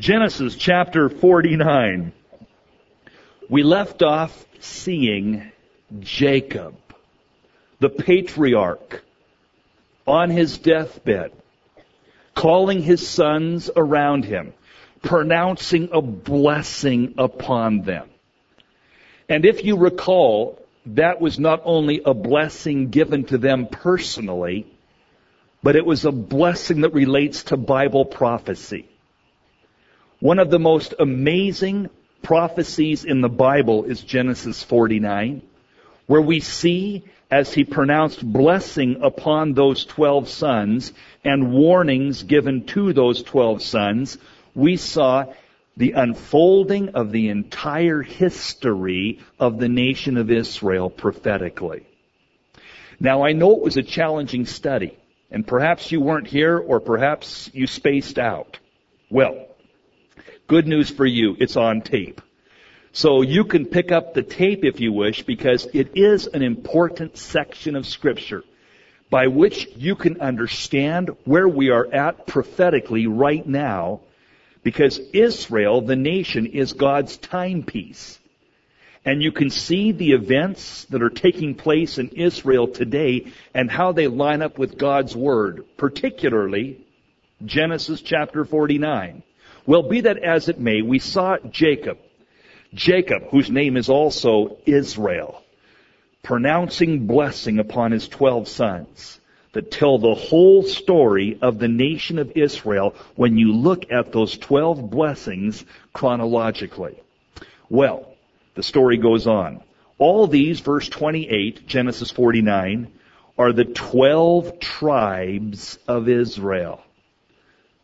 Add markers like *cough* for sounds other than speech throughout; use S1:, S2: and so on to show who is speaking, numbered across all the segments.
S1: Genesis chapter 49. We left off seeing Jacob, the patriarch, on his deathbed, calling his sons around him, pronouncing a blessing upon them. And if you recall, that was not only a blessing given to them personally, but it was a blessing that relates to Bible prophecy. One of the most amazing prophecies in the Bible is Genesis 49, where we see as he pronounced blessing upon those 12 sons and warnings given to those 12 sons, we saw the unfolding of the entire history of the nation of Israel prophetically. Now I know it was a challenging study, and perhaps you weren't here or perhaps you spaced out. Well, good news for you, it's on tape. So you can pick up the tape if you wish because it is an important section of scripture by which you can understand where we are at prophetically right now because Israel, the nation, is God's timepiece. And you can see the events that are taking place in Israel today and how they line up with God's Word, particularly Genesis chapter 49. Well, be that as it may, we saw Jacob, Jacob, whose name is also Israel, pronouncing blessing upon his twelve sons that tell the whole story of the nation of Israel when you look at those 12 blessings chronologically. Well, the story goes on. All these, verse 28, Genesis 49, are the 12 tribes of Israel.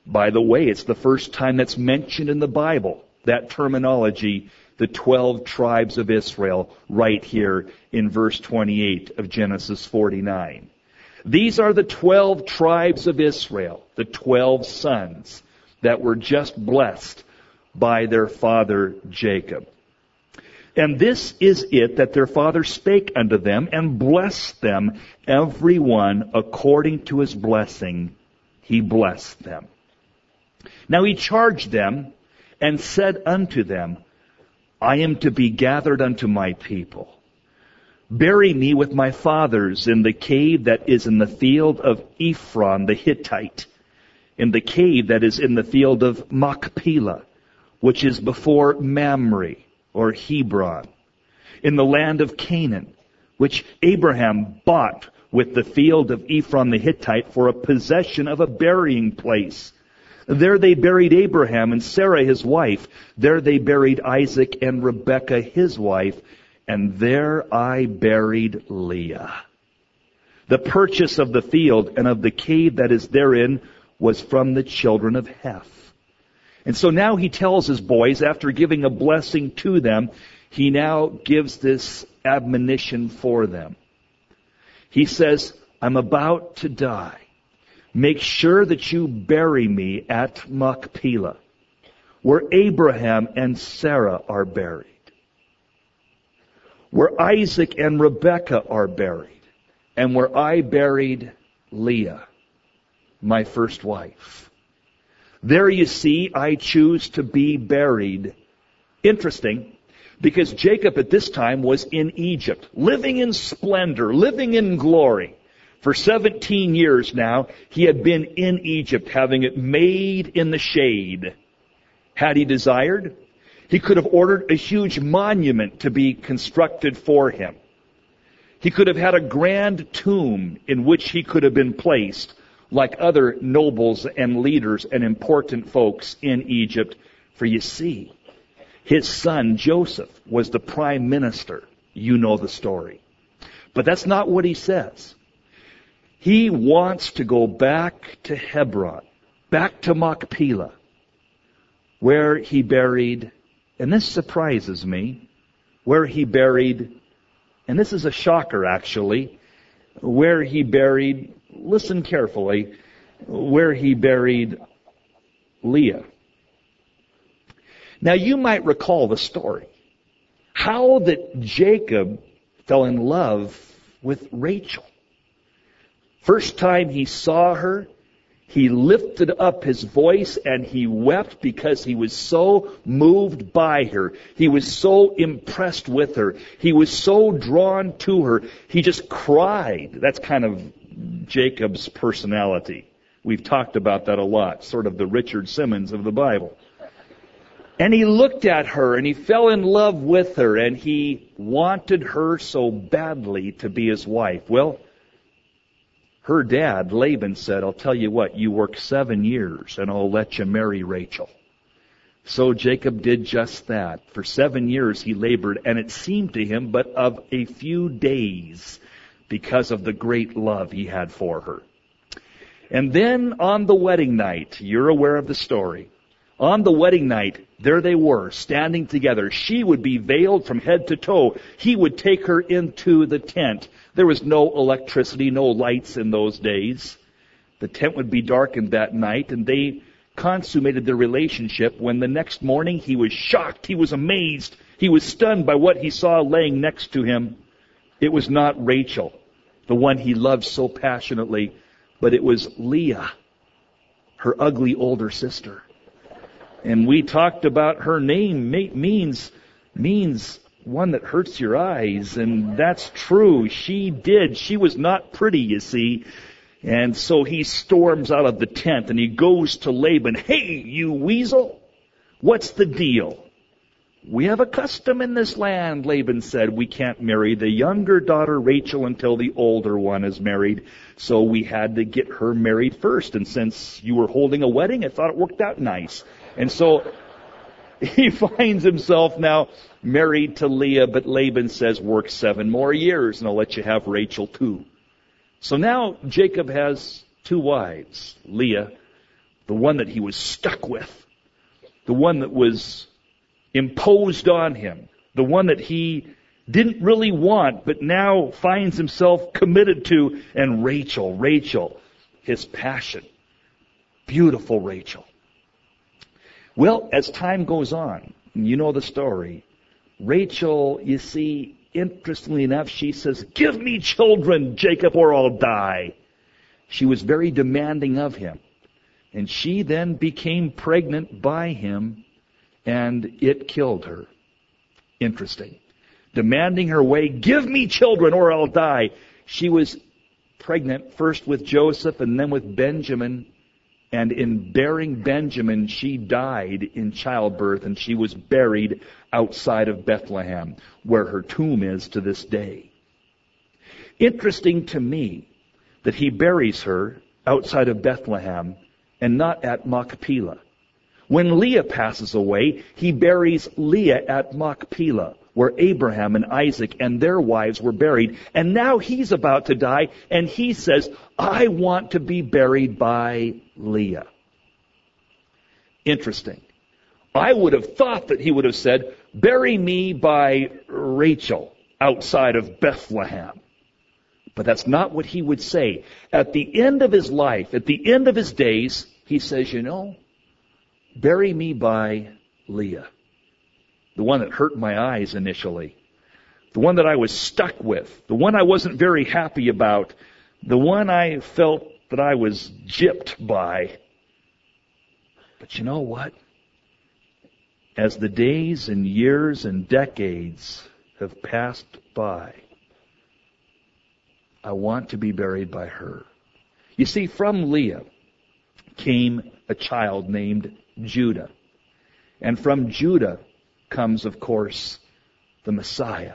S1: By the way, it's the first time that's mentioned in the Bible, that terminology, the 12 tribes of Israel, right here in verse 28 of Genesis 49. These are the 12 tribes of Israel, the 12 sons that were just blessed by their father Jacob. And this is it that their father spake unto them and blessed them, every one according to his blessing, he blessed them. Now he charged them and said unto them, I am to be gathered unto my people. Bury me with my fathers in the cave that is in the field of Ephron the Hittite, in the cave that is in the field of Machpelah, which is before Mamre or Hebron, in the land of Canaan, which Abraham bought with the field of Ephron the Hittite for a possession of a burying place. There they buried Abraham and Sarah his wife. There they buried Isaac and Rebekah his wife and there I buried Leah. The purchase of the field and of the cave that is therein was from the children of Heth. And so now he tells his boys, after giving a blessing to them, he now gives this admonition for them. He says, I'm about to die. Make sure that you bury me at Machpelah, where Abraham and Sarah are buried where Isaac and Rebekah are buried, and where I buried Leah, my first wife. There you see, I choose to be buried. Interesting, because Jacob at this time was in Egypt, living in splendor, living in glory. For 17 years now, he had been in Egypt, having it made in the shade. Had he desired, he could have ordered a huge monument to be constructed for him. He could have had a grand tomb in which he could have been placed like other nobles and leaders and important folks in Egypt. For you see, his son Joseph was the prime minister. You know the story. But that's not what he says. He wants to go back to Hebron, back to Machpelah, where he buried and this surprises me, where he buried, and this is a shocker actually, where he buried, listen carefully, where he buried Leah. Now you might recall the story. How that Jacob fell in love with Rachel. First time he saw her, he lifted up his voice and he wept because he was so moved by her. He was so impressed with her. He was so drawn to her. He just cried. That's kind of Jacob's personality. We've talked about that a lot, sort of the Richard Simmons of the Bible. And he looked at her and he fell in love with her and he wanted her so badly to be his wife. Well, her dad, Laban, said, I'll tell you what, you work seven years and I'll let you marry Rachel. So Jacob did just that. For seven years he labored, and it seemed to him but of a few days because of the great love he had for her. And then on the wedding night, you're aware of the story. On the wedding night, there they were, standing together. She would be veiled from head to toe. He would take her into the tent. There was no electricity, no lights in those days. The tent would be darkened that night, and they consummated their relationship when the next morning he was shocked, he was amazed, he was stunned by what he saw laying next to him. It was not Rachel, the one he loved so passionately, but it was Leah, her ugly older sister. And we talked about her name means, means one that hurts your eyes, and that's true. She did. She was not pretty, you see. And so he storms out of the tent and he goes to Laban. Hey, you weasel! What's the deal? We have a custom in this land, Laban said. We can't marry the younger daughter Rachel until the older one is married. So we had to get her married first. And since you were holding a wedding, I thought it worked out nice. And so *laughs* he finds himself now married to Leah, but Laban says, work seven more years and I'll let you have Rachel too. So now Jacob has two wives. Leah, the one that he was stuck with, the one that was imposed on him, the one that he didn't really want, but now finds himself committed to, and Rachel, Rachel, his passion. Beautiful Rachel. Well, as time goes on, you know the story, Rachel, you see, interestingly enough, she says, give me children, Jacob, or I'll die. She was very demanding of him. And she then became pregnant by him, and it killed her. Interesting. Demanding her way, give me children or I'll die. She was pregnant first with Joseph and then with Benjamin, and in bearing Benjamin, she died in childbirth and she was buried outside of Bethlehem, where her tomb is to this day. Interesting to me that he buries her outside of Bethlehem and not at Machpelah. When Leah passes away, he buries Leah at Machpelah, where Abraham and Isaac and their wives were buried. And now he's about to die, and he says, I want to be buried by Leah. Interesting. I would have thought that he would have said, bury me by Rachel outside of Bethlehem. But that's not what he would say. At the end of his life, at the end of his days, he says, you know, bury me by Leah. The one that hurt my eyes initially. The one that I was stuck with. The one I wasn't very happy about. The one I felt that I was gypped by. But you know what? As the days and years and decades have passed by, I want to be buried by her. You see, from Leah came a child named Judah. And from Judah comes, of course, the Messiah,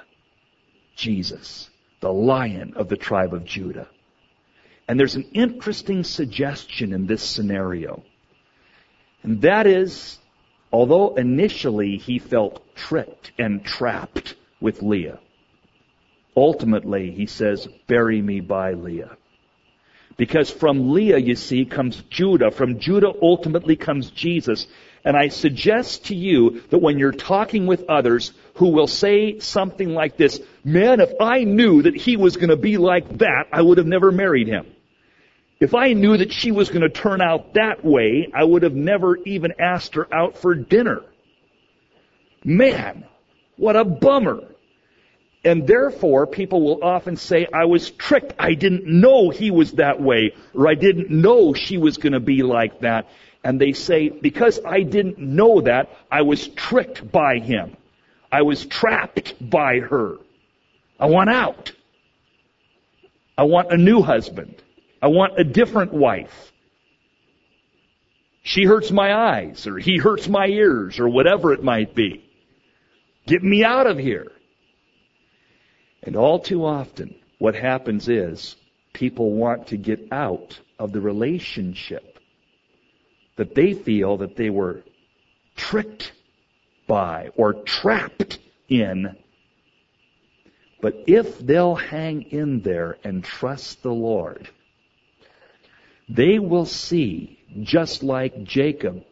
S1: Jesus, the lion of the tribe of Judah. And there's an interesting suggestion in this scenario. And that is, although initially he felt tricked and trapped with Leah, ultimately he says, bury me by Leah. Because from Leah, you see, comes Judah. From Judah ultimately comes Jesus. And I suggest to you that when you're talking with others who will say something like this, man, if I knew that he was going to be like that, I would have never married him. If I knew that she was going to turn out that way, I would have never even asked her out for dinner. Man, what a bummer. And therefore, people will often say, I was tricked. I didn't know he was that way, or I didn't know she was going to be like that. And they say, because I didn't know that, I was tricked by him. I was trapped by her. I want out. I want a new husband. I want a different wife. She hurts my eyes, or he hurts my ears, or whatever it might be. Get me out of here. And all too often, what happens is people want to get out of the relationship that they feel that they were tricked by or trapped in. But if they'll hang in there and trust the Lord, they will see, just like Jacob,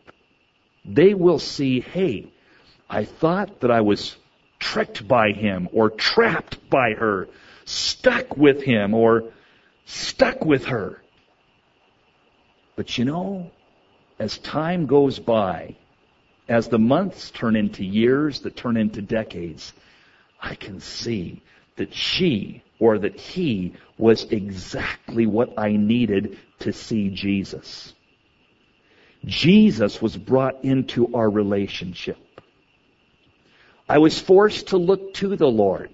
S1: they will see, hey, I thought that I was tricked by him or trapped by her, stuck with him or stuck with her. But you know, as time goes by, as the months turn into years that turn into decades, I can see that she or that he was exactly what I needed to see Jesus. Jesus was brought into our relationship. I was forced to look to the Lord,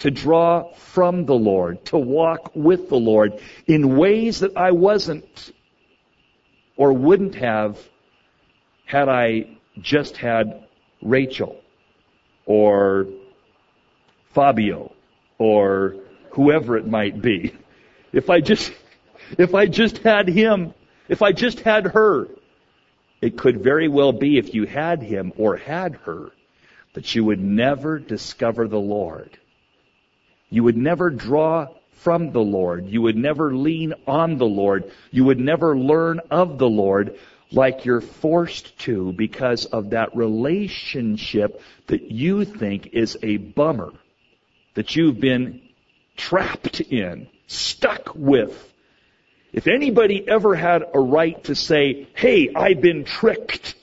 S1: to draw from the Lord, to walk with the Lord in ways that I wasn't or wouldn't have had I just had Rachel or Fabio or whoever it might be. If I just, if I just had him, if I just had her, it could very well be if you had him or had her that you would never discover the Lord. You would never draw from the Lord. You would never lean on the Lord. You would never learn of the Lord like you're forced to because of that relationship that you think is a bummer, that you've been trapped in, stuck with. If anybody ever had a right to say, hey, I've been tricked,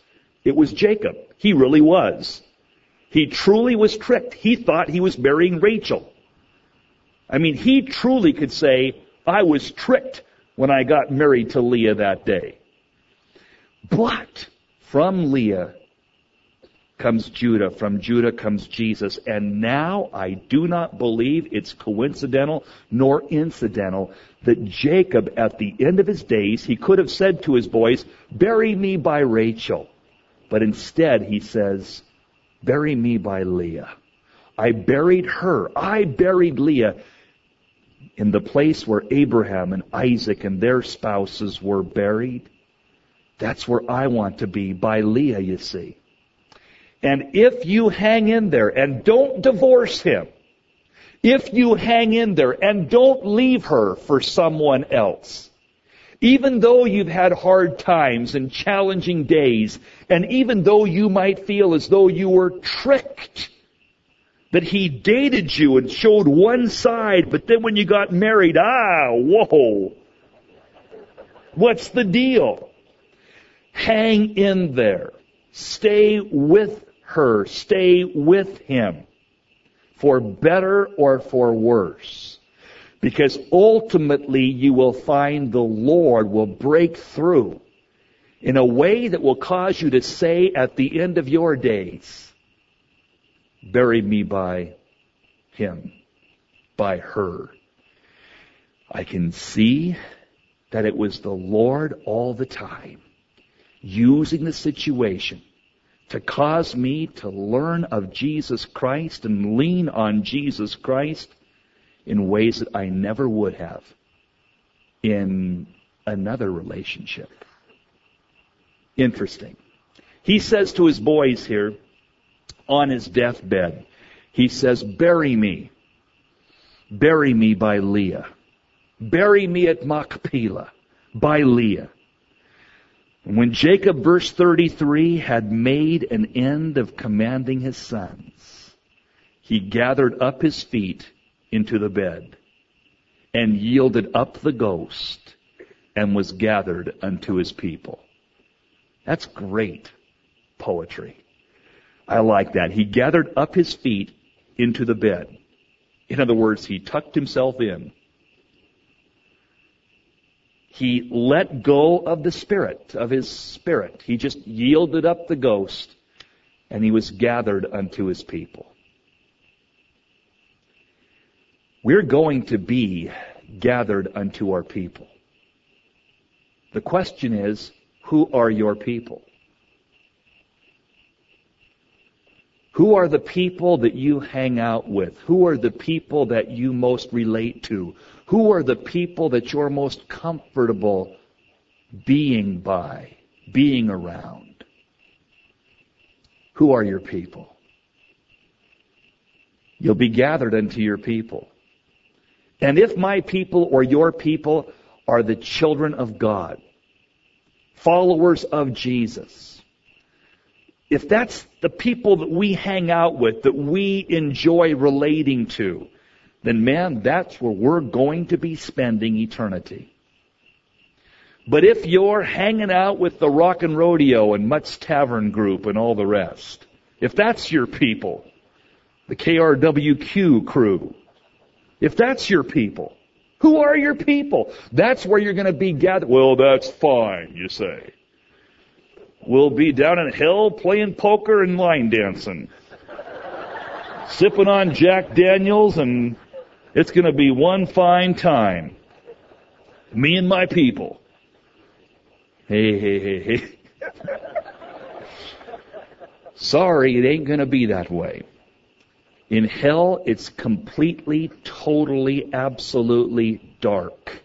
S1: it was Jacob. He really was. He truly was tricked. He thought he was marrying Rachel. I mean, he truly could say, I was tricked when I got married to Leah that day. But from Leah comes Judah, from Judah comes Jesus, and now I do not believe it's coincidental nor incidental that Jacob, at the end of his days, he could have said to his boys, bury me by Rachel. But instead he says, Bury me by Leah. I buried her. I buried Leah in the place where Abraham and Isaac and their spouses were buried. That's where I want to be, by Leah, you see. And if you hang in there and don't divorce him, if you hang in there and don't leave her for someone else, even though you've had hard times and challenging days, and even though you might feel as though you were tricked, that he dated you and showed one side, but then when you got married, ah, whoa. What's the deal? Hang in there. Stay with her. Stay with him. For better or for worse. Because ultimately you will find the Lord will break through in a way that will cause you to say at the end of your days, bury me by him, by her. I can see that it was the Lord all the time using the situation to cause me to learn of Jesus Christ and lean on Jesus Christ in ways that I never would have in another relationship. Interesting. He says to his boys here on his deathbed, he says, bury me. Bury me by Leah. Bury me at Machpelah by Leah. When Jacob, verse 33, had made an end of commanding his sons, he gathered up his feet into the bed and yielded up the ghost and was gathered unto his people. That's great poetry. I like that. He gathered up his feet into the bed. In other words, he tucked himself in. He let go of the spirit, of his spirit. He just yielded up the ghost and he was gathered unto his people. We're going to be gathered unto our people. The question is, who are your people? Who are the people that you hang out with? Who are the people that you most relate to? Who are the people that you're most comfortable being by, being around? Who are your people? You'll be gathered unto your people. And if my people or your people are the children of God, followers of Jesus, if that's the people that we hang out with, that we enjoy relating to, then man, that's where we're going to be spending eternity. But if you're hanging out with the Rock and Rodeo and Mutt's Tavern Group and all the rest, if that's your people, the KRWQ crew, if that's your people, who are your people? That's where you're going to be gathered. Well, that's fine, you say. We'll be down in hell playing poker and line dancing. Sipping on Jack Daniels and it's going to be one fine time. Me and my people. Hey, hey, hey, hey. Sorry, it ain't going to be that way. In hell, it's completely, totally, absolutely dark.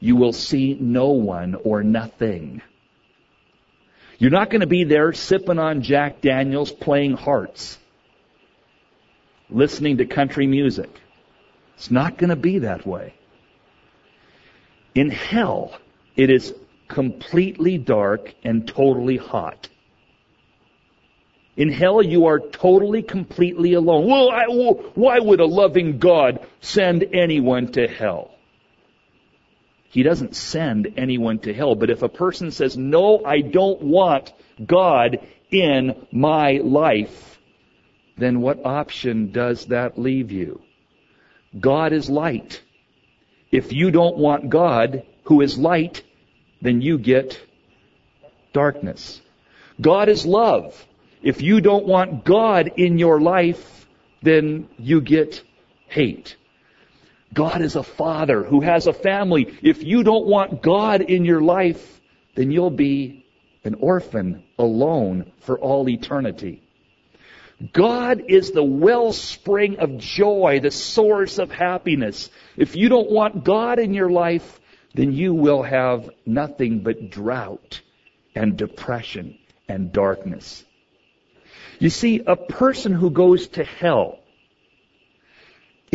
S1: You will see no one or nothing. You're not going to be there sipping on Jack Daniels, playing hearts, listening to country music. It's not going to be that way. In hell, it is completely dark and totally hot. In hell, you are totally, completely alone. Well, I, why would a loving God send anyone to hell? He doesn't send anyone to hell. But if a person says, no, I don't want God in my life, then what option does that leave you? God is light. If you don't want God, who is light, then you get darkness. God is love. If you don't want God in your life, then you get hate. God is a father who has a family. If you don't want God in your life, then you'll be an orphan alone for all eternity. God is the wellspring of joy, the source of happiness. If you don't want God in your life, then you will have nothing but drought and depression and darkness. You see, a person who goes to hell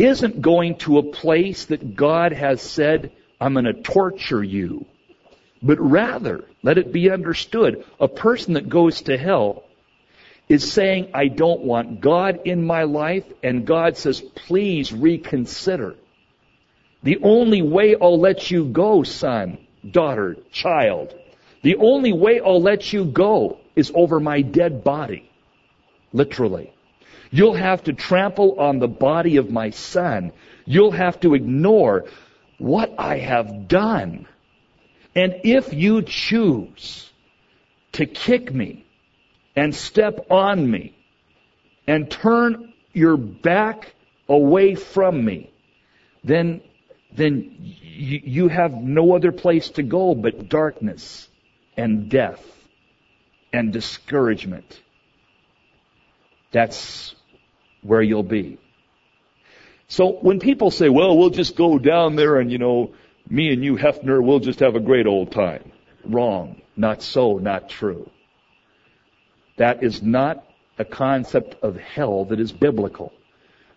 S1: isn't going to a place that God has said, I'm going to torture you. But rather, let it be understood, a person that goes to hell is saying, I don't want God in my life, and God says, please reconsider. The only way I'll let you go, son, daughter, child, the only way I'll let you go is over my dead body. Literally. You'll have to trample on the body of my son. You'll have to ignore what I have done. And if you choose to kick me and step on me and turn your back away from me, then, then you, you have no other place to go but darkness and death and discouragement. That's where you'll be. So when people say, well, we'll just go down there and, you know, me and you, Hefner, we'll just have a great old time. Wrong. Not so, not true. That is not a concept of hell that is biblical.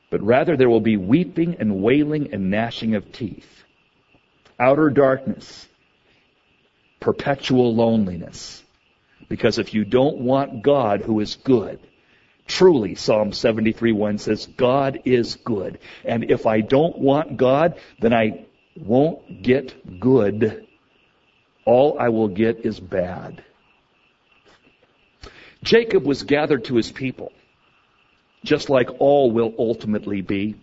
S1: But rather there will be weeping and wailing and gnashing of teeth. Outer darkness. Perpetual loneliness. Because if you don't want God who is good, Truly, Psalm 73 1 says, God is good. And if I don't want God, then I won't get good. All I will get is bad. Jacob was gathered to his people, just like all will ultimately be.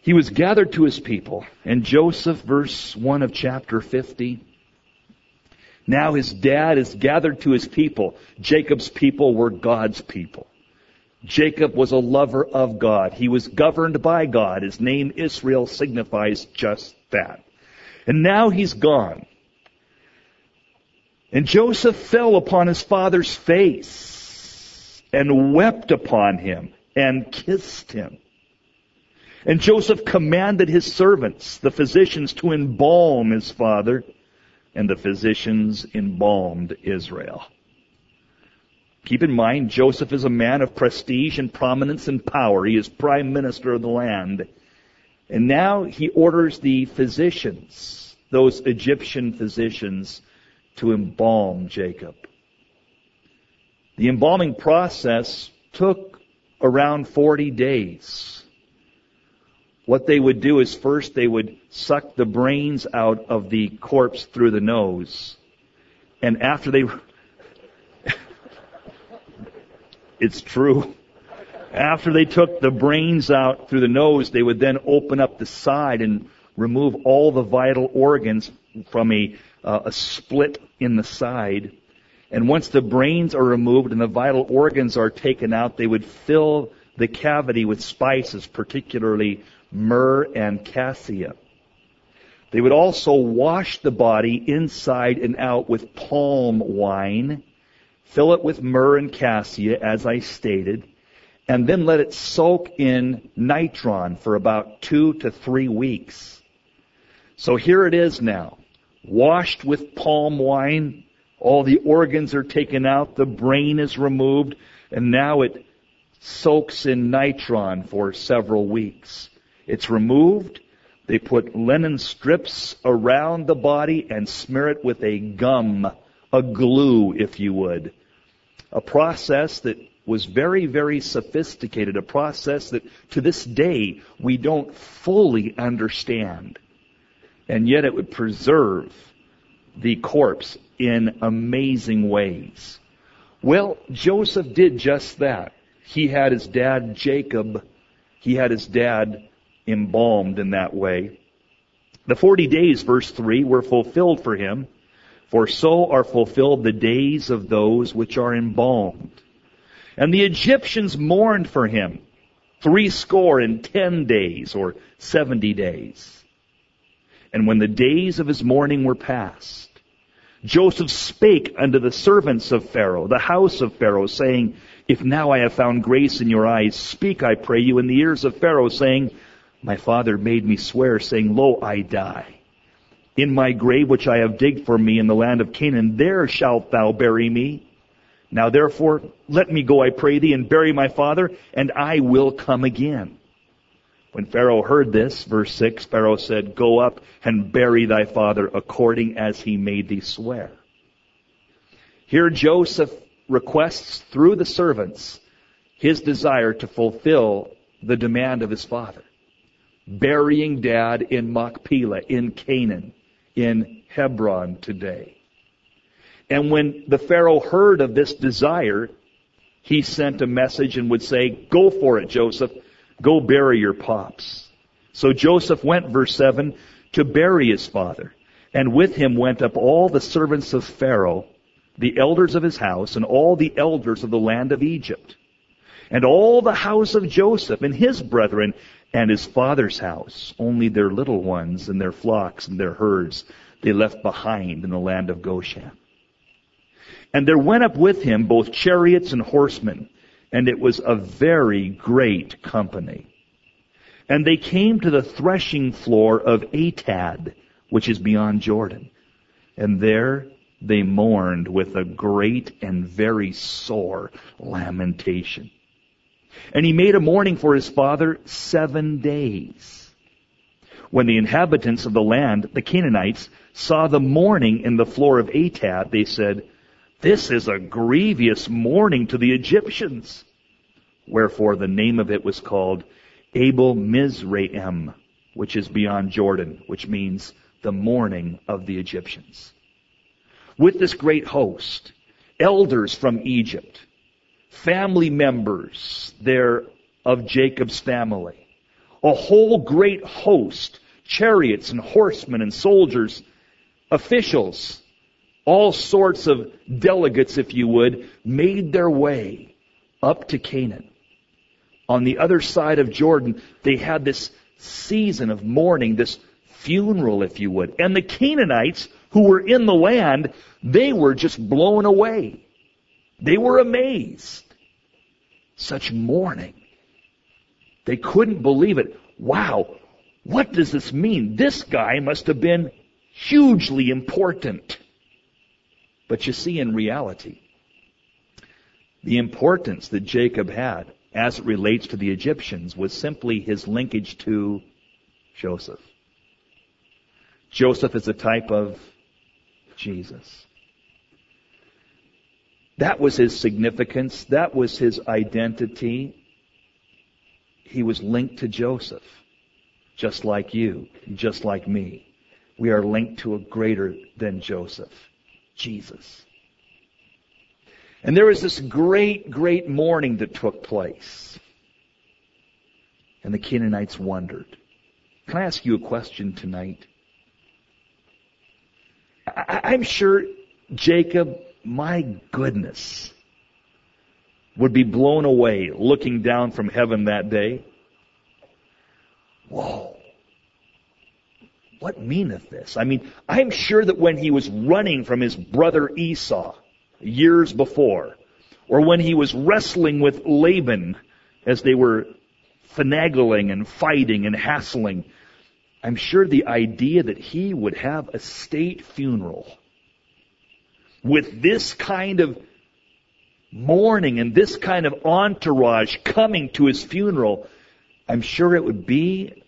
S1: He was gathered to his people, and Joseph, verse 1 of chapter 50, now his dad is gathered to his people. Jacob's people were God's people. Jacob was a lover of God. He was governed by God. His name Israel signifies just that. And now he's gone. And Joseph fell upon his father's face and wept upon him and kissed him. And Joseph commanded his servants, the physicians, to embalm his father, and the physicians embalmed Israel. Keep in mind, Joseph is a man of prestige and prominence and power. He is prime minister of the land. And now he orders the physicians, those Egyptian physicians, to embalm Jacob. The embalming process took around 40 days. What they would do is first they would suck the brains out of the corpse through the nose. And after they, *laughs* it's true. After they took the brains out through the nose, they would then open up the side and remove all the vital organs from a, uh, a split in the side. And once the brains are removed and the vital organs are taken out, they would fill the cavity with spices, particularly myrrh and cassia. They would also wash the body inside and out with palm wine, fill it with myrrh and cassia, as I stated, and then let it soak in natron for about two to three weeks. So here it is now, washed with palm wine, all the organs are taken out, the brain is removed, and now it soaks in natron for several weeks. It's removed. They put linen strips around the body and smear it with a gum, a glue, if you would. A process that was very, very sophisticated, a process that to this day we don't fully understand. And yet it would preserve the corpse in amazing ways. Well, Joseph did just that. He had his dad Jacob, he had his dad embalmed in that way. The 40 days, verse 3, were fulfilled for him, for so are fulfilled the days of those which are embalmed. And the Egyptians mourned for him three score and ten days, or seventy days. And when the days of his mourning were past, Joseph spake unto the servants of Pharaoh, the house of Pharaoh, saying, If now I have found grace in your eyes, speak, I pray you, in the ears of Pharaoh, saying, my father made me swear, saying, Lo, I die. In my grave which I have digged for me in the land of Canaan, there shalt thou bury me. Now therefore, let me go, I pray thee, and bury my father, and I will come again. When Pharaoh heard this, verse 6, Pharaoh said, Go up and bury thy father according as he made thee swear. Here Joseph requests through the servants his desire to fulfill the demand of his father burying dad in Machpelah, in Canaan, in Hebron today. And when the Pharaoh heard of this desire, he sent a message and would say, go for it, Joseph. Go bury your pops. So Joseph went, verse 7, to bury his father. And with him went up all the servants of Pharaoh, the elders of his house, and all the elders of the land of Egypt. And all the house of Joseph and his brethren and his father's house, only their little ones and their flocks and their herds they left behind in the land of Goshen. And there went up with him both chariots and horsemen, and it was a very great company. And they came to the threshing floor of Atad, which is beyond Jordan. And there they mourned with a great and very sore lamentation. And he made a mourning for his father seven days. When the inhabitants of the land, the Canaanites, saw the mourning in the floor of Atad, they said, This is a grievous mourning to the Egyptians. Wherefore the name of it was called Abel Mizraim, which is beyond Jordan, which means the mourning of the Egyptians. With this great host, elders from Egypt, family members there of Jacob's family. A whole great host, chariots and horsemen and soldiers, officials, all sorts of delegates, if you would, made their way up to Canaan. On the other side of Jordan, they had this season of mourning, this funeral, if you would. And the Canaanites who were in the land, they were just blown away. They were amazed. Such mourning. They couldn't believe it. Wow, what does this mean? This guy must have been hugely important. But you see, in reality, the importance that Jacob had as it relates to the Egyptians was simply his linkage to Joseph. Joseph is a type of Jesus. That was his significance. That was his identity. He was linked to Joseph, just like you, just like me. We are linked to a greater than Joseph, Jesus. And there was this great, great mourning that took place. And the Canaanites wondered. Can I ask you a question tonight? I, am sure Jacob, my goodness, would be blown away looking down from heaven that day. Whoa. What meaneth this? I mean, I'm sure that when he was running from his brother Esau, years before, or when he was wrestling with Laban as they were finagling and fighting and hassling, I'm sure the idea that he would have a state funeral with this kind of mourning and this kind of entourage coming to his funeral, I'm sure it would be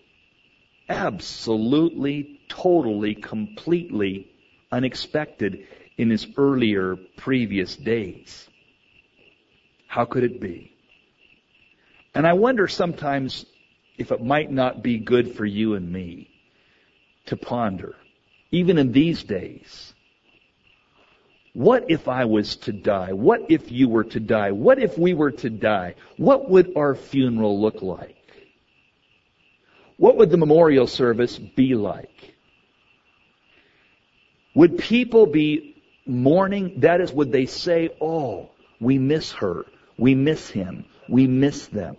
S1: absolutely, totally, completely unexpected in his earlier previous days. How could it be? And I wonder sometimes if it might not be good for you and me to ponder, even in these days. What if I was to die? What if you were to die? What if we were to die? What would our funeral look like? What would the memorial service be like? Would people be mourning, that is, would they say, oh, we miss her, we miss him, we miss them?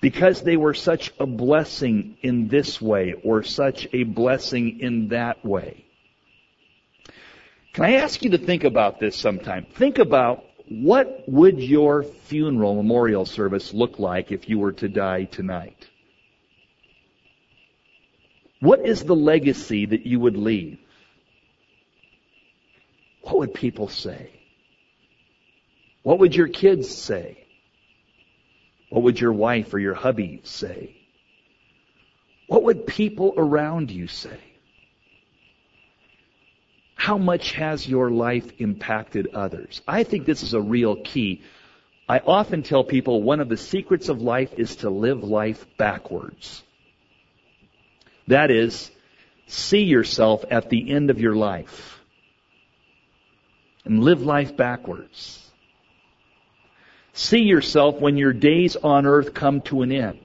S1: Because they were such a blessing in this way or such a blessing in that way. Can I ask you to think about this sometime? Think about what would your funeral memorial service look like if you were to die tonight? What is the legacy that you would leave? What would people say? What would your kids say? What would your wife or your hubby say? What would people around you say? How much has your life impacted others? I think this is a real key. I often tell people one of the secrets of life is to live life backwards. That is, see yourself at the end of your life and live life backwards. See yourself when your days on earth come to an end.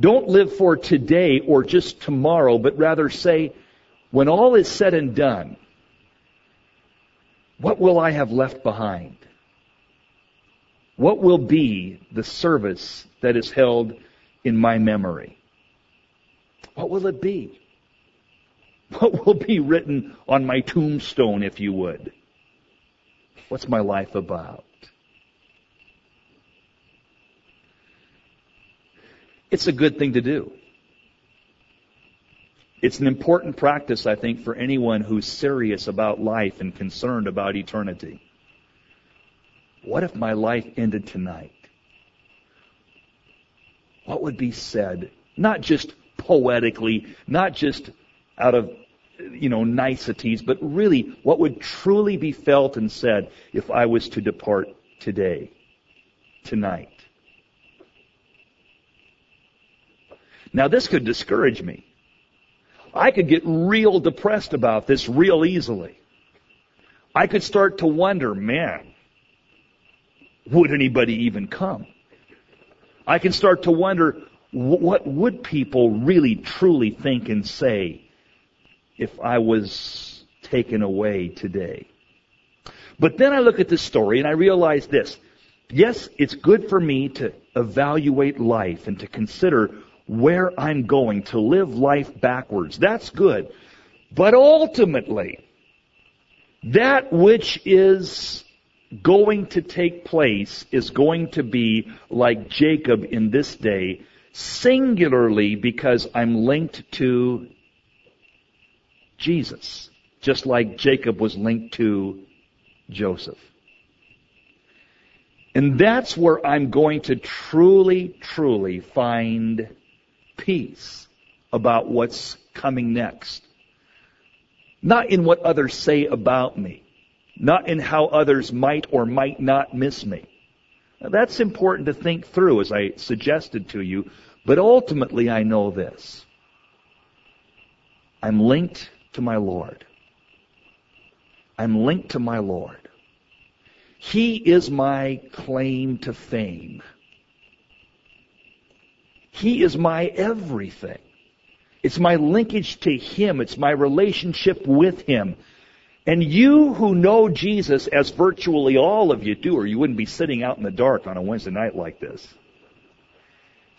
S1: Don't live for today or just tomorrow, but rather say, when all is said and done, what will I have left behind? What will be the service that is held in my memory? What will it be? *laughs* What will be written on my tombstone, if you would? What's my life about? It's a good thing to do. It's an important practice, I think, for anyone who's serious about life and concerned about eternity. What if my life ended tonight? What would be said? Not just poetically, not just out of, you know, niceties, but really what would truly be felt and said if I was to depart today, tonight. Now this could discourage me. I could get real depressed about this real easily. I could start to wonder, man, would anybody even come? I can start to wonder, what would people really truly think and say if I was taken away today? But then I look at this story and I realize this. Yes, it's good for me to evaluate life and to consider where I'm going, to live life backwards. That's good. But ultimately, that which is going to take place is going to be like Jacob in this day, singularly because I'm linked to Jesus, just like Jacob was linked to Joseph. And that's where I'm going to truly, truly find peace about what's coming next. Not in what others say about me. Not in how others might or might not miss me. Now, that's important to think through as I suggested to you, but ultimately I know this. I'm linked to my Lord. I'm linked to my Lord. He is my claim to fame. He is my everything. It's my linkage to Him. It's my relationship with Him. And you who know Jesus, as virtually all of you do, or you wouldn't be sitting out in the dark on a Wednesday night like this.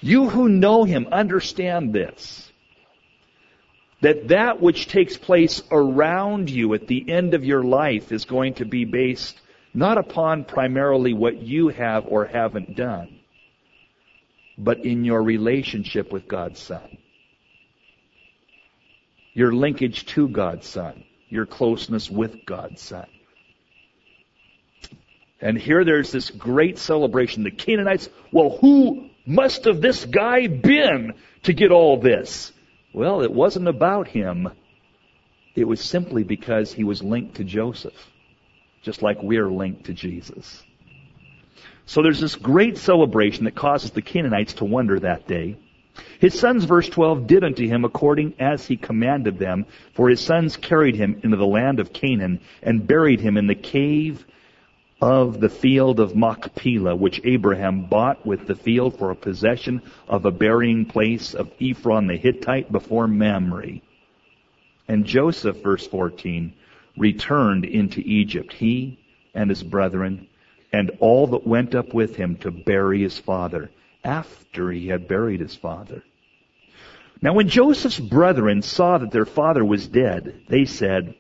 S1: You who know Him understand this. That that which takes place around you at the end of your life is going to be based not upon primarily what you have or haven't done, but in your relationship with God's Son. Your linkage to God's Son. Your closeness with God's Son. And here there's this great celebration. The Canaanites, well, who must have this guy been to get all this? Well, it wasn't about him. It was simply because he was linked to Joseph just like we're linked to Jesus. So there's this great celebration that causes the Canaanites to wonder that day. His sons, verse 12, did unto him according as he commanded them, for his sons carried him into the land of Canaan and buried him in the cave of the field of Machpelah, which Abraham bought with the field for a possession of a burying place of Ephron the Hittite before Mamre. And Joseph, verse 14, returned into Egypt, he and his brethren, and all that went up with him to bury his father, after he had buried his father. Now when Joseph's brethren saw that their father was dead, they said,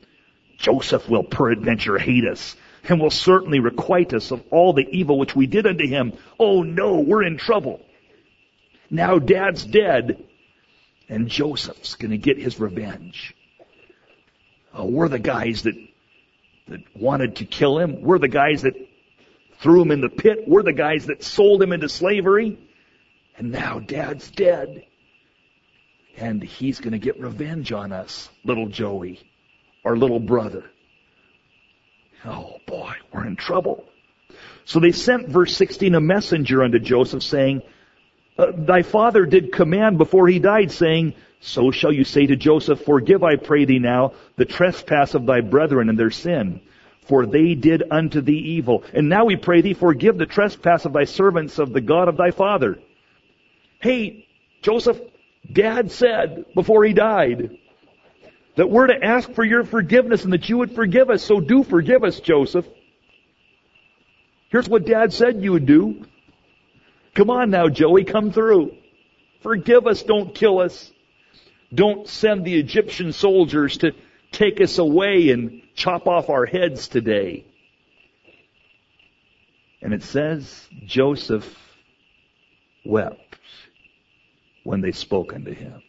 S1: Joseph will peradventure hate us, and will certainly requite us of all the evil which we did unto him. Oh no, we're in trouble. Now dad's dead, and Joseph's gonna get his revenge. Uh, we're the guys that that wanted to kill him. We're the guys that threw him in the pit. We're the guys that sold him into slavery. And now dad's dead. And he's going to get revenge on us, little Joey, our little brother. Oh boy, we're in trouble. So they sent, verse 16, a messenger unto Joseph saying, uh, Thy father did command before he died, saying, so shall you say to Joseph, Forgive, I pray thee now, the trespass of thy brethren and their sin. For they did unto thee evil. And now we pray thee, forgive the trespass of thy servants of the God of thy father. Hey, Joseph, Dad said before he died that we're to ask for your forgiveness and that you would forgive us. So do forgive us, Joseph. Here's what Dad said you would do. Come on now, Joey, come through. Forgive us, don't kill us. Don't send the Egyptian soldiers to take us away and chop off our heads today. And it says Joseph wept when they spoke unto him.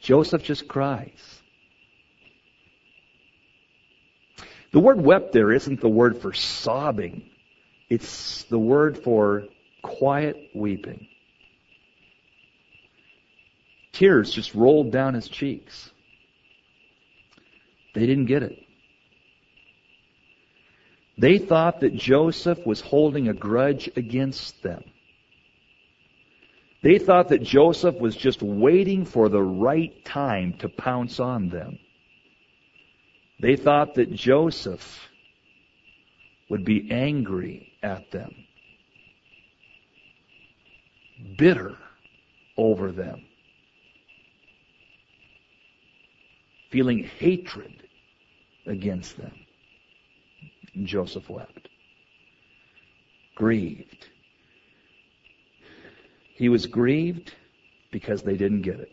S1: Joseph just cries. The word wept there isn't the word for sobbing. It's the word for quiet weeping. Tears just rolled down his cheeks. They didn't get it. They thought that Joseph was holding a grudge against them. They thought that Joseph was just waiting for the right time to pounce on them. They thought that Joseph would be angry at them, bitter over them. Feeling hatred against them. And Joseph wept. Grieved. He was grieved because they didn't get it.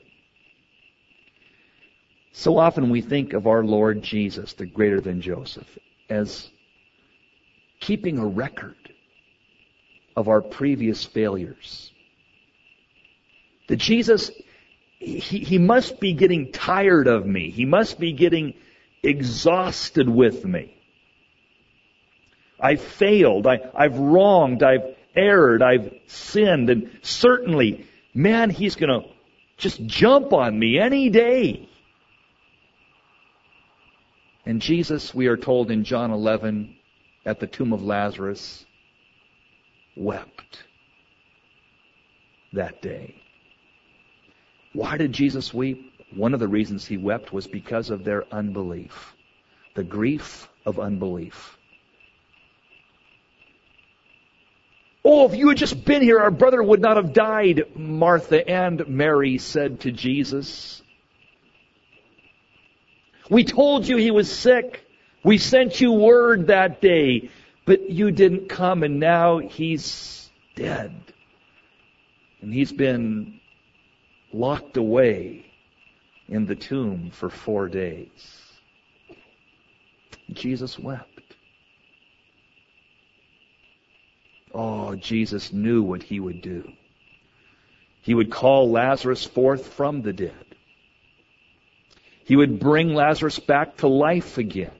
S1: So often we think of our Lord Jesus, the greater than Joseph, as keeping a record of our previous failures. That Jesus, he, he must be getting tired of me. He must be getting exhausted with me. I've failed. I, I've wronged. I've erred. I've sinned. And certainly, man, he's going to just jump on me any day. And Jesus, we are told in John 11, at the tomb of Lazarus, wept that day. Why did Jesus weep? One of the reasons he wept was because of their unbelief. The grief of unbelief. Oh, if you had just been here, our brother would not have died, Martha and Mary said to Jesus. We told you he was sick. We sent you word that day, but you didn't come and now he's dead. And he's been locked away in the tomb for four days. Jesus wept. Oh, Jesus knew what he would do. He would call Lazarus forth from the dead. He would bring Lazarus back to life again.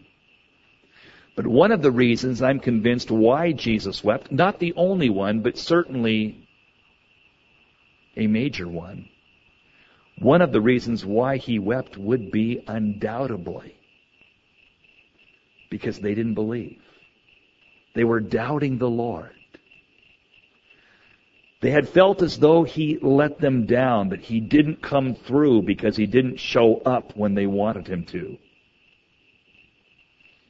S1: But one of the reasons I'm convinced why Jesus wept, not the only one, but certainly a major one, one of the reasons why he wept would be undoubtedly because they didn't believe. They were doubting the Lord. They had felt as though he let them down, that he didn't come through because he didn't show up when they wanted him to.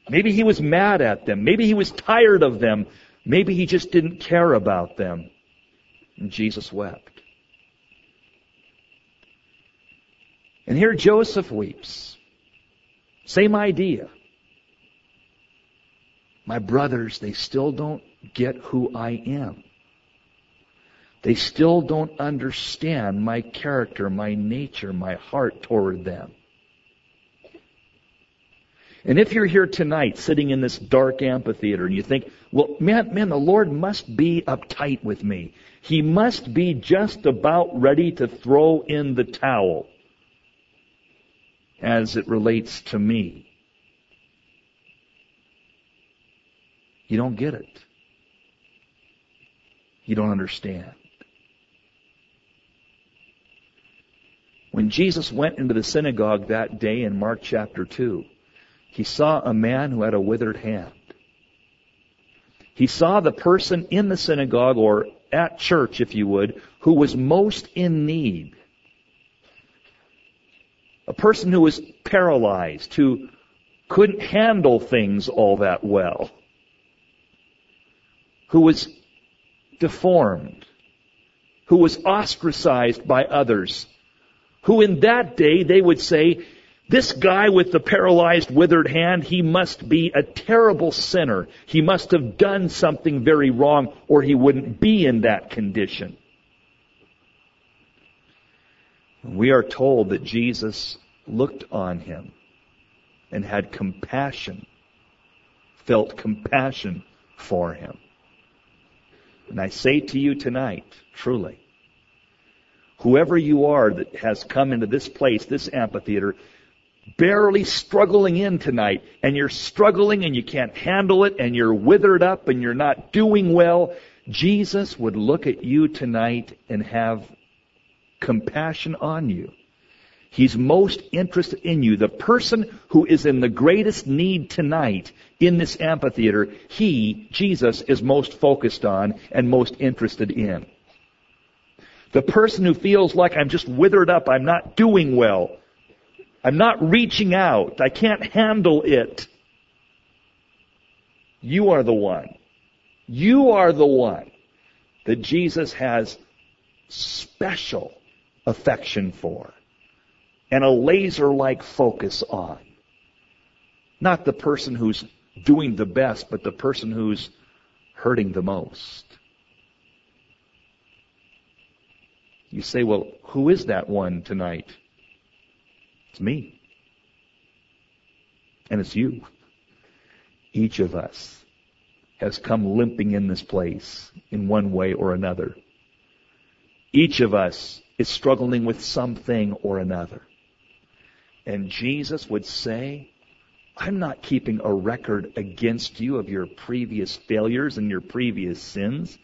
S1: Maybe he was mad at them. Maybe he was tired of them. Maybe he just didn't care about them. And Jesus wept. And here Joseph weeps. Same idea. My brothers, they still don't get who I am. They still don't understand my character, my nature, my heart toward them. And if you're here tonight sitting in this dark amphitheater and you think, well, man, man, the Lord must be uptight with me. He must be just about ready to throw in the towel as it relates to me. You don't get it. You don't understand. When Jesus went into the synagogue that day in Mark chapter 2, he saw a man who had a withered hand. He saw the person in the synagogue or at church, if you would, who was most in need a person who was paralyzed, who couldn't handle things all that well, who was deformed, who was ostracized by others, who in that day they would say, this guy with the paralyzed, withered hand, he must be a terrible sinner. He must have done something very wrong or he wouldn't be in that condition. We are told that Jesus looked on him and had compassion, felt compassion for him. And I say to you tonight, truly, whoever you are that has come into this place, this amphitheater, barely struggling in tonight, and you're struggling and you can't handle it, and you're withered up and you're not doing well, Jesus would look at you tonight and have compassion on you. He's most interested in you. The person who is in the greatest need tonight in this amphitheater, he, Jesus, is most focused on and most interested in. The person who feels like I'm just withered up, I'm not doing well, I'm not reaching out, I can't handle it. You are the one. You are the one that Jesus has special affection for and a laser-like focus on. Not the person who's doing the best, but the person who's hurting the most. You say, well, who is that one tonight? It's me. And it's you. Each of us has come limping in this place in one way or another. Each of us is struggling with something or another. And Jesus would say, I'm not keeping a record against you of your previous failures and your previous sins.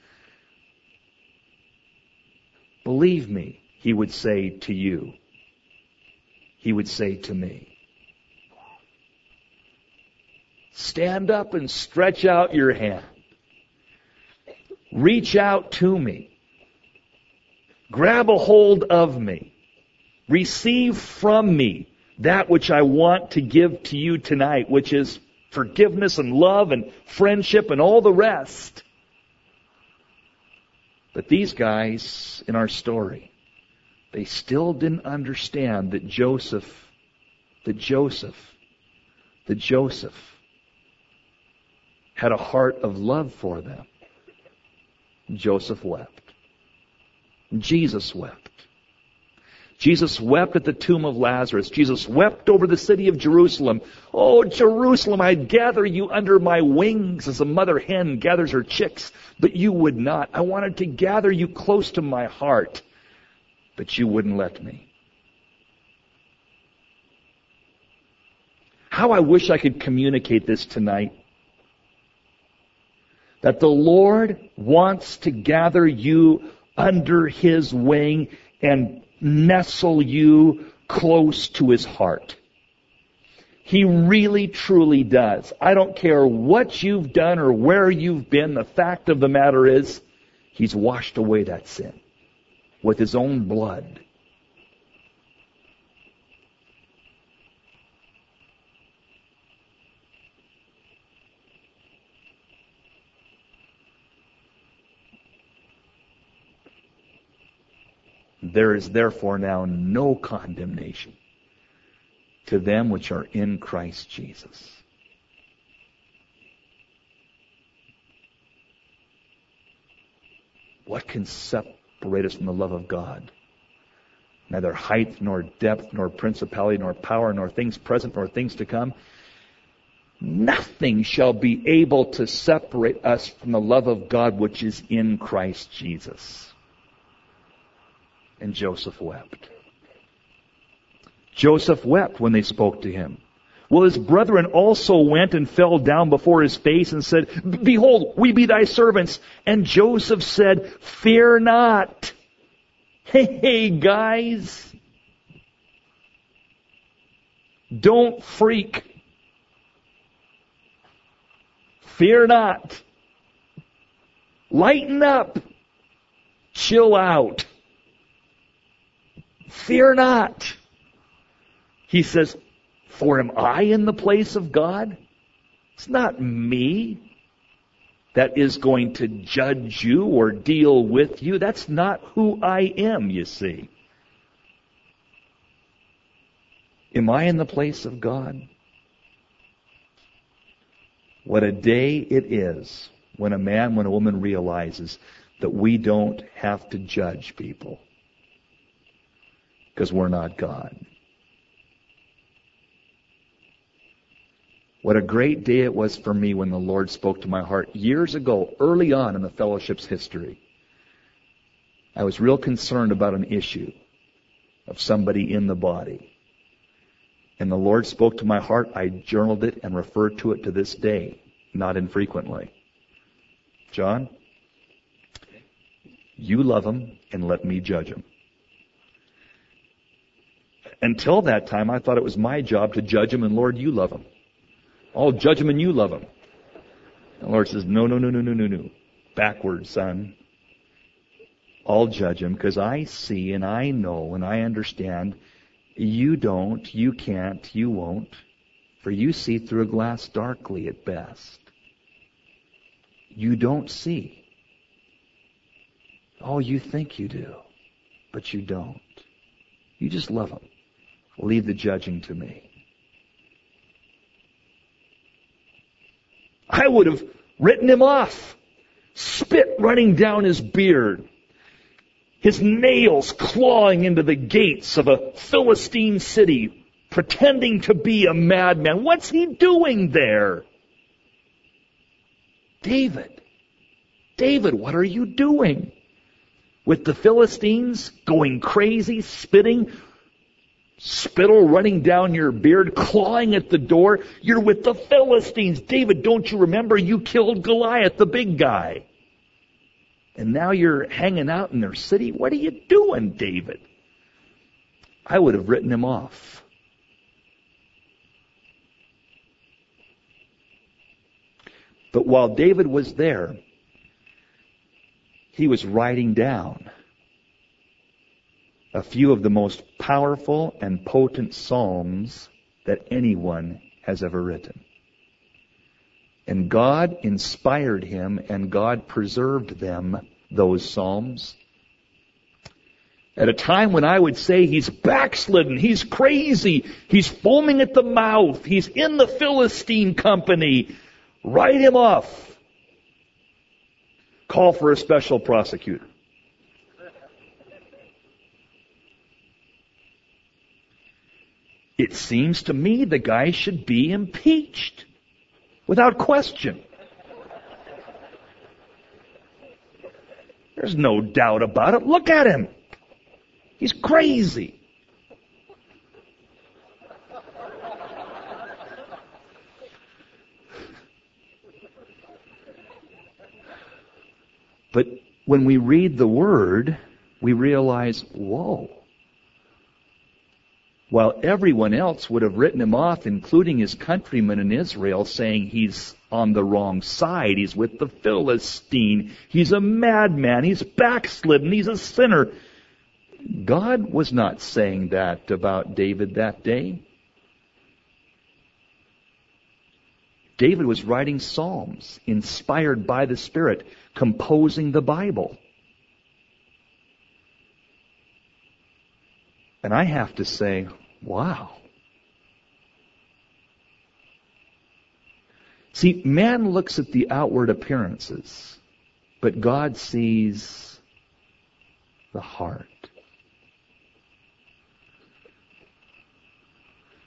S1: Believe me, he would say to you. He would say to me. Stand up and stretch out your hand. Reach out to me. Grab a hold of me. Receive from me that which I want to give to you tonight, which is forgiveness and love and friendship and all the rest. But these guys in our story, they still didn't understand that Joseph, that Joseph, that Joseph had a heart of love for them. Joseph wept. Jesus wept. Jesus wept at the tomb of Lazarus. Jesus wept over the city of Jerusalem. Oh, Jerusalem, I'd gather you under my wings as a mother hen gathers her chicks, but you would not. I wanted to gather you close to my heart, but you wouldn't let me. How I wish I could communicate this tonight. That the Lord wants to gather you under His wing and nestle you close to his heart. He really truly does. I don't care what you've done or where you've been. The fact of the matter is, he's washed away that sin with his own blood. There is therefore now no condemnation to them which are in Christ Jesus. What can separate us from the love of God? Neither height, nor depth, nor principality, nor power, nor things present, nor things to come. Nothing shall be able to separate us from the love of God which is in Christ Jesus. And Joseph wept. Joseph wept when they spoke to him. Well, his brethren also went and fell down before his face and said, Behold, we be thy servants. And Joseph said, Fear not. *laughs* Hey, guys. Don't freak. Fear not. Lighten up. Chill out. Fear not. He says, For am I in the place of God? It's not me that is going to judge you or deal with you. That's not who I am, you see. Am I in the place of God? What a day it is when a man, when a woman realizes that we don't have to judge people because we're not God. What a great day it was for me when the Lord spoke to my heart years ago, early on in the fellowship's history. I was real concerned about an issue of somebody in the body. And the Lord spoke to my heart. I journaled it and refer to it to this day, not infrequently. John, you love him and let me judge him. Until that time, I thought it was my job to judge him, and Lord, you love him. I'll judge him and you love him. And the Lord says, no, no, no, no, no, no, no. Backwards, son. I'll judge him because I see and I know and I understand. You don't, you can't, you won't. For you see through a glass darkly at best. You don't see. Oh, you think you do, but you don't. You just love him. Leave the judging to me. I would have written him off. Spit running down his beard. His nails clawing into the gates of a Philistine city, pretending to be a madman. What's he doing there? David. David, what are you doing? With the Philistines going crazy, spitting, spittle running down your beard, clawing at the door. You're with the Philistines. David, don't you remember you killed Goliath, the big guy? And now you're hanging out in their city. What are you doing, David? I would have written him off. But while David was there, he was writing down a few of the most powerful and potent psalms that anyone has ever written. And God inspired him and God preserved them, those psalms. At a time when I would say he's backslidden, he's crazy, he's foaming at the mouth, he's in the Philistine company, write him off. Call for a special prosecutor. It seems to me the guy should be impeached without question. There's no doubt about it. Look at him. He's crazy. But when we read the word, we realize, whoa, while everyone else would have written him off, including his countrymen in Israel, saying he's on the wrong side, he's with the Philistine, he's a madman, he's backslidden, he's a sinner. God was not saying that about David that day. David was writing Psalms, inspired by the Spirit, composing the Bible. And I have to say, wow. See, man looks at the outward appearances, but God sees the heart.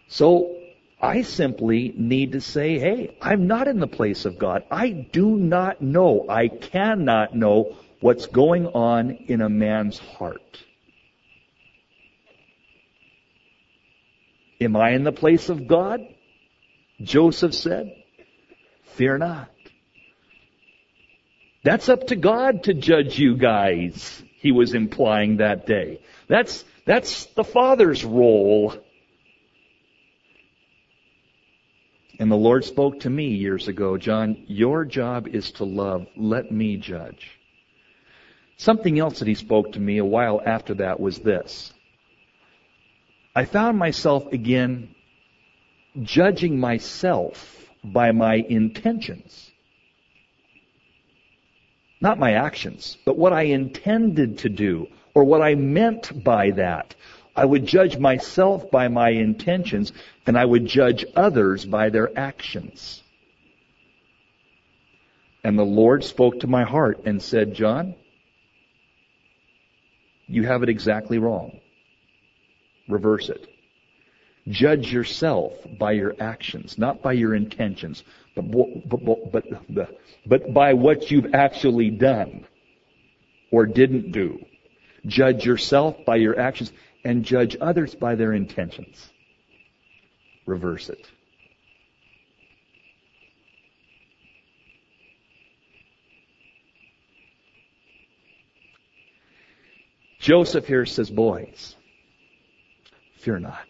S1: So, I simply need to say, hey, I'm not in the place of God. I do not know, I cannot know what's going on in a man's heart. Am I in the place of God? Joseph said, Fear not. That's up to God to judge you guys, he was implying that day. That's, that's the Father's role. And the Lord spoke to me years ago, John, your job is to love. Let me judge. Something else that he spoke to me a while after that was this. I found myself again judging myself by my intentions. Not my actions, but what I intended to do or what I meant by that. I would judge myself by my intentions and I would judge others by their actions. And the Lord spoke to my heart and said, John, you have it exactly wrong. Reverse it. Judge yourself by your actions, not by your intentions, but, but, but, but, by what you've actually done or didn't do. Judge yourself by your actions and judge others by their intentions. Reverse it. Joseph here says, boys, Fear not.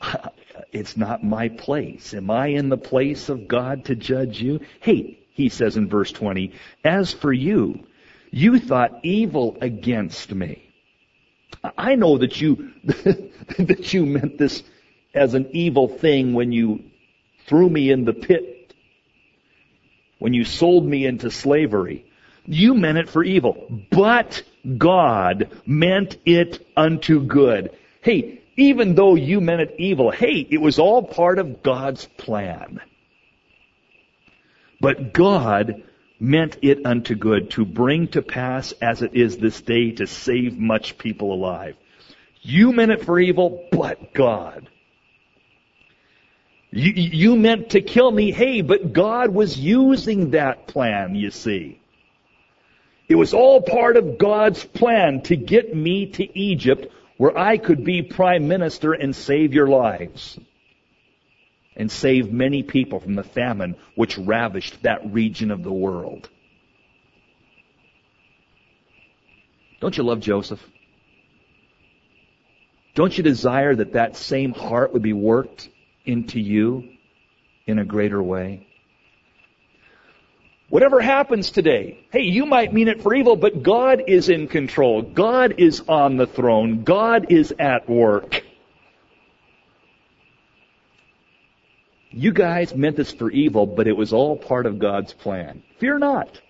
S1: *laughs* It's not my place. Am I in the place of God to judge you? Hey, he says in verse 20, as for you, you thought evil against me. I know that you, *laughs* that you meant this as an evil thing when you threw me in the pit, when you sold me into slavery. You meant it for evil, but God meant it unto good Hey, even though you meant it evil, hey, it was all part of God's plan. But God meant it unto good to bring to pass as it is this day to save much people alive. You meant it for evil, but God. You, you meant to kill me, hey, but God was using that plan, you see. It was all part of God's plan to get me to Egypt where I could be prime minister and save your lives. And save many people from the famine which ravished that region of the world. Don't you love Joseph? Don't you desire that that same heart would be worked into you in a greater way? Whatever happens today, hey, you might mean it for evil, but God is in control. God is on the throne. God is at work. You guys meant this for evil, but it was all part of God's plan. Fear not.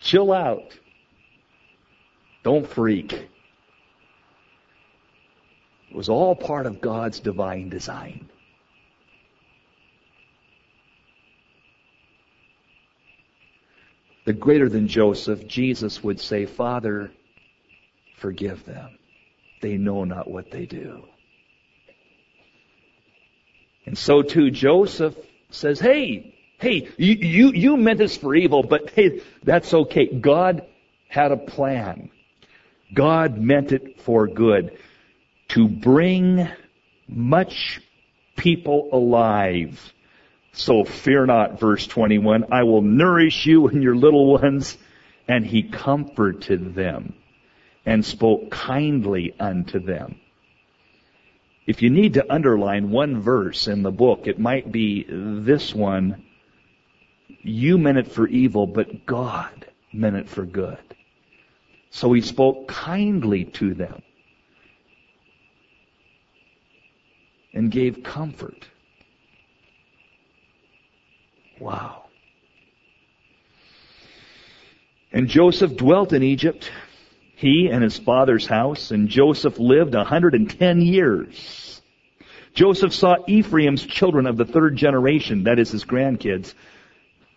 S1: Chill out. Don't freak. It was all part of God's divine design. The greater than Joseph, Jesus would say, Father, forgive them. They know not what they do. And so too Joseph says, hey, hey, you, you, you meant this for evil, but hey, that's okay. God had a plan. God meant it for good. To bring much people alive so fear not, verse 21, I will nourish you and your little ones. And he comforted them and spoke kindly unto them. If you need to underline one verse in the book, it might be this one. You meant it for evil, but God meant it for good. So he spoke kindly to them and gave comfort. Wow. And Joseph dwelt in Egypt, he and his father's house, and Joseph lived a 110 years. Joseph saw Ephraim's children of the third generation, that is his grandkids.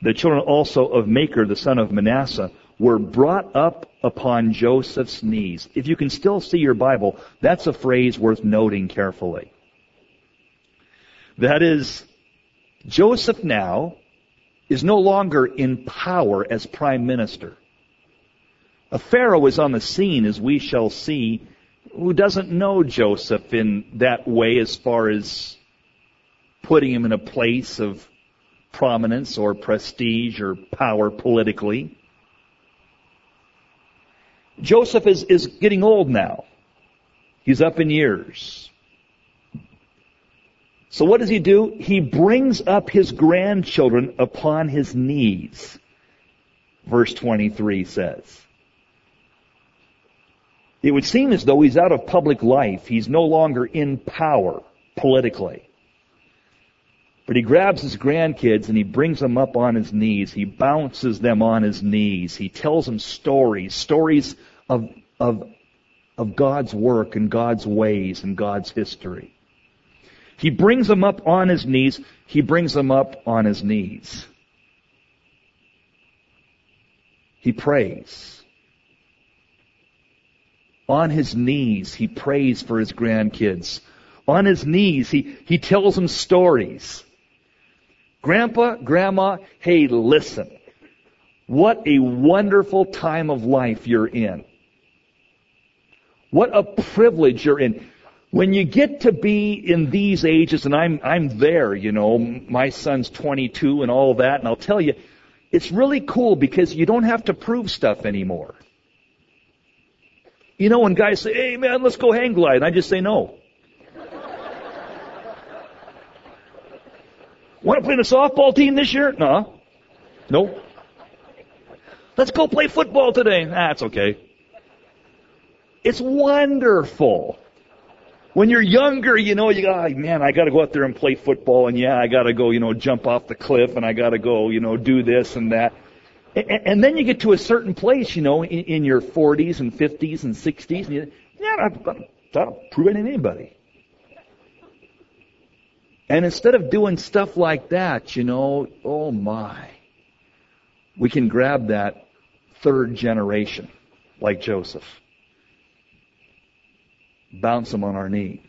S1: The children also of Machir, the son of Manasseh, were brought up upon Joseph's knees. If you can still see your Bible, that's a phrase worth noting carefully. That is, Joseph now is no longer in power as prime minister. A Pharaoh is on the scene, as we shall see, who doesn't know Joseph in that way as far as putting him in a place of prominence or prestige or power politically. Joseph is, is getting old now. He's up in years. So what does he do? He brings up his grandchildren upon his knees. Verse 23 says. It would seem as though he's out of public life. He's no longer in power politically. But he grabs his grandkids and he brings them up on his knees. He bounces them on his knees. He tells them stories, stories of, of, of God's work and God's ways and God's history. He brings them up on his knees. He brings them up on his knees. He prays. On his knees, he prays for his grandkids. On his knees, he, he tells them stories. Grandpa, Grandma, hey, listen. What a wonderful time of life you're in. What a privilege you're in when you get to be in these ages, and I'm, I'm there, you know, my son's 22 and all that, and I'll tell you, it's really cool because you don't have to prove stuff anymore. You know, when guys say, hey man, let's go hang glide, and I just say no. *laughs* Want to play in softball team this year? No. No. Let's go play football today. That's ah, okay. It's wonderful when you're younger, you know, you go, oh, man, I got to go out there and play football, and yeah, I got to go, you know, jump off the cliff, and I got to go, you know, do this and that. And, and then you get to a certain place, you know, in, in your 40s and 50s and 60s, and you, yeah, That'll prove it to anybody. And instead of doing stuff like that, you know, oh my, we can grab that third generation like Joseph. Bounce them on our knee.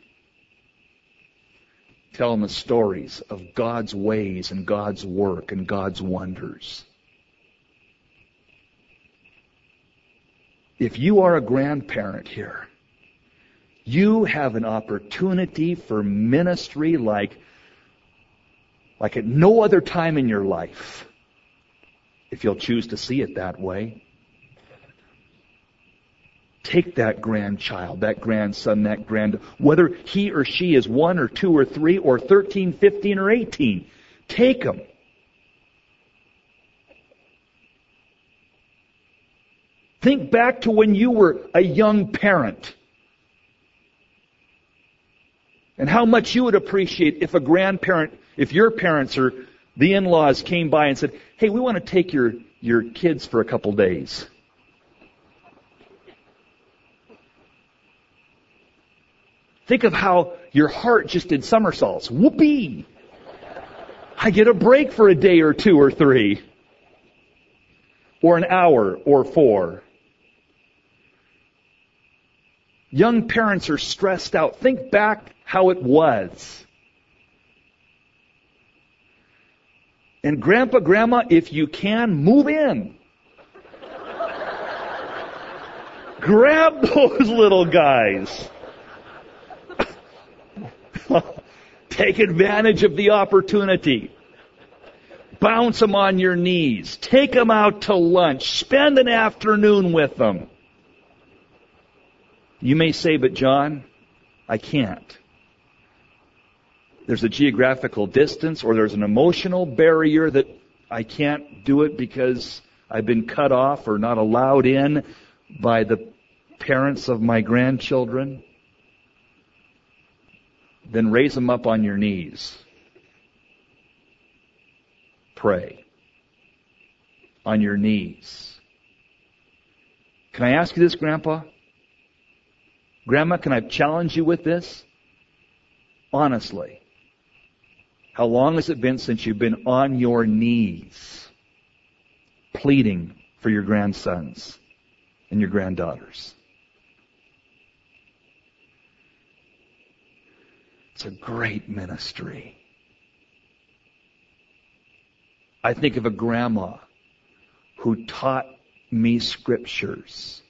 S1: Tell them the stories of God's ways and God's work and God's wonders. If you are a grandparent here, you have an opportunity for ministry like, like at no other time in your life. If you'll choose to see it that way. Take that grandchild, that grandson, that grand, whether he or she is one or two or three or 13, 15 or 18. Take them. Think back to when you were a young parent. And how much you would appreciate if a grandparent, if your parents or the in-laws came by and said, hey, we want to take your, your kids for a couple days. Think of how your heart just did somersaults. Whoopee! I get a break for a day or two or three. Or an hour or four. Young parents are stressed out. Think back how it was. And grandpa, grandma, if you can, move in. Grab *laughs* those little guys. *laughs* Take advantage of the opportunity. Bounce them on your knees. Take them out to lunch. Spend an afternoon with them. You may say, but John, I can't. There's a geographical distance or there's an emotional barrier that I can't do it because I've been cut off or not allowed in by the parents of my grandchildren then raise them up on your knees. Pray. On your knees. Can I ask you this, Grandpa? Grandma, can I challenge you with this? Honestly. How long has it been since you've been on your knees pleading for your grandsons and your granddaughters? It's a great ministry. I think of a grandma who taught me scriptures,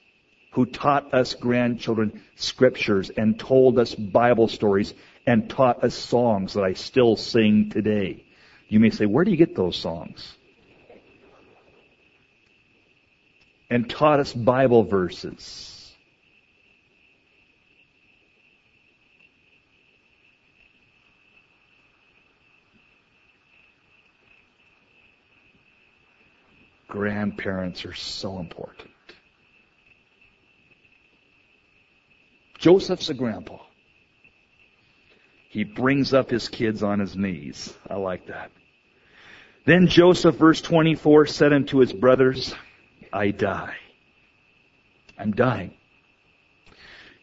S1: who taught us grandchildren scriptures and told us Bible stories and taught us songs that I still sing today. You may say, where do you get those songs? And taught us Bible verses grandparents are so important. Joseph's a grandpa. He brings up his kids on his knees. I like that. Then Joseph, verse 24, said unto his brothers, I die. I'm dying.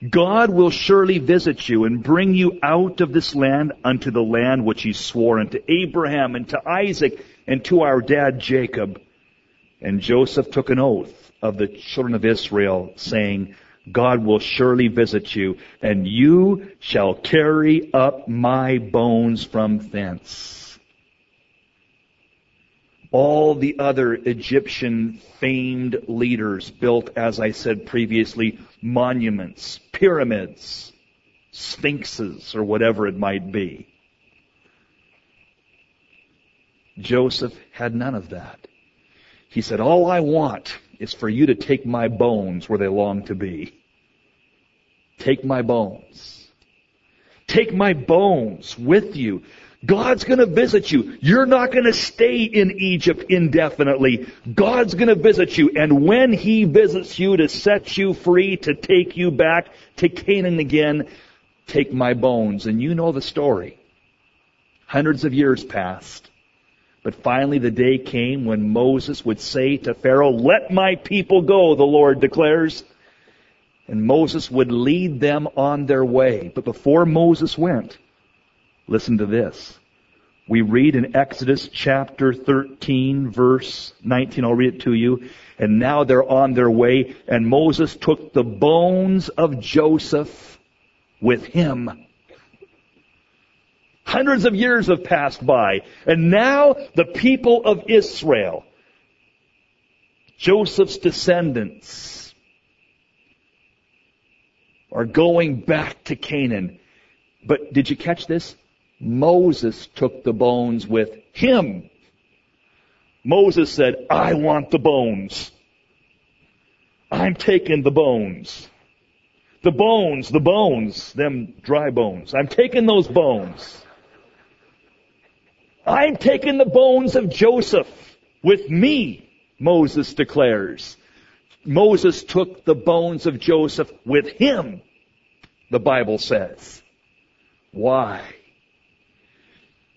S1: God will surely visit you and bring you out of this land unto the land which he swore unto Abraham and to Isaac and to our dad Jacob. And Joseph took an oath of the children of Israel, saying, God will surely visit you, and you shall carry up my bones from thence. All the other Egyptian famed leaders built, as I said previously, monuments, pyramids, sphinxes, or whatever it might be. Joseph had none of that. He said, all I want is for you to take my bones where they long to be. Take my bones. Take my bones with you. God's gonna visit you. You're not gonna stay in Egypt indefinitely. God's gonna visit you. And when He visits you to set you free, to take you back to Canaan again, take my bones. And you know the story. Hundreds of years passed. But finally the day came when Moses would say to Pharaoh, let my people go, the Lord declares. And Moses would lead them on their way. But before Moses went, listen to this. We read in Exodus chapter 13 verse 19, I'll read it to you. And now they're on their way, and Moses took the bones of Joseph with him. Hundreds of years have passed by, and now the people of Israel, Joseph's descendants, are going back to Canaan. But did you catch this? Moses took the bones with him. Moses said, I want the bones. I'm taking the bones. The bones, the bones, them dry bones. I'm taking those bones. I'm taking the bones of Joseph with me, Moses declares. Moses took the bones of Joseph with him, the Bible says. Why?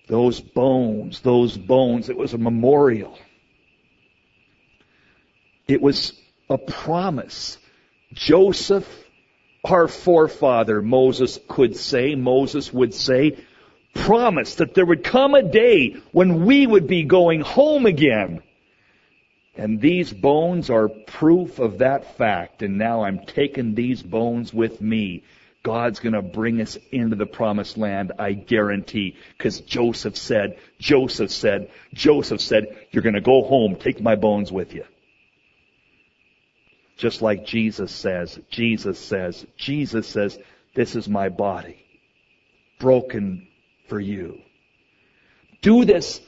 S1: Those bones, those bones, it was a memorial. It was a promise. Joseph, our forefather, Moses could say, Moses would say, promised that there would come a day when we would be going home again. And these bones are proof of that fact. And now I'm taking these bones with me God's going to bring us into the promised land, I guarantee. Because Joseph said, Joseph said, Joseph said, you're going to go home, take my bones with you. Just like Jesus says, Jesus says, Jesus says, this is my body, broken for you. Do this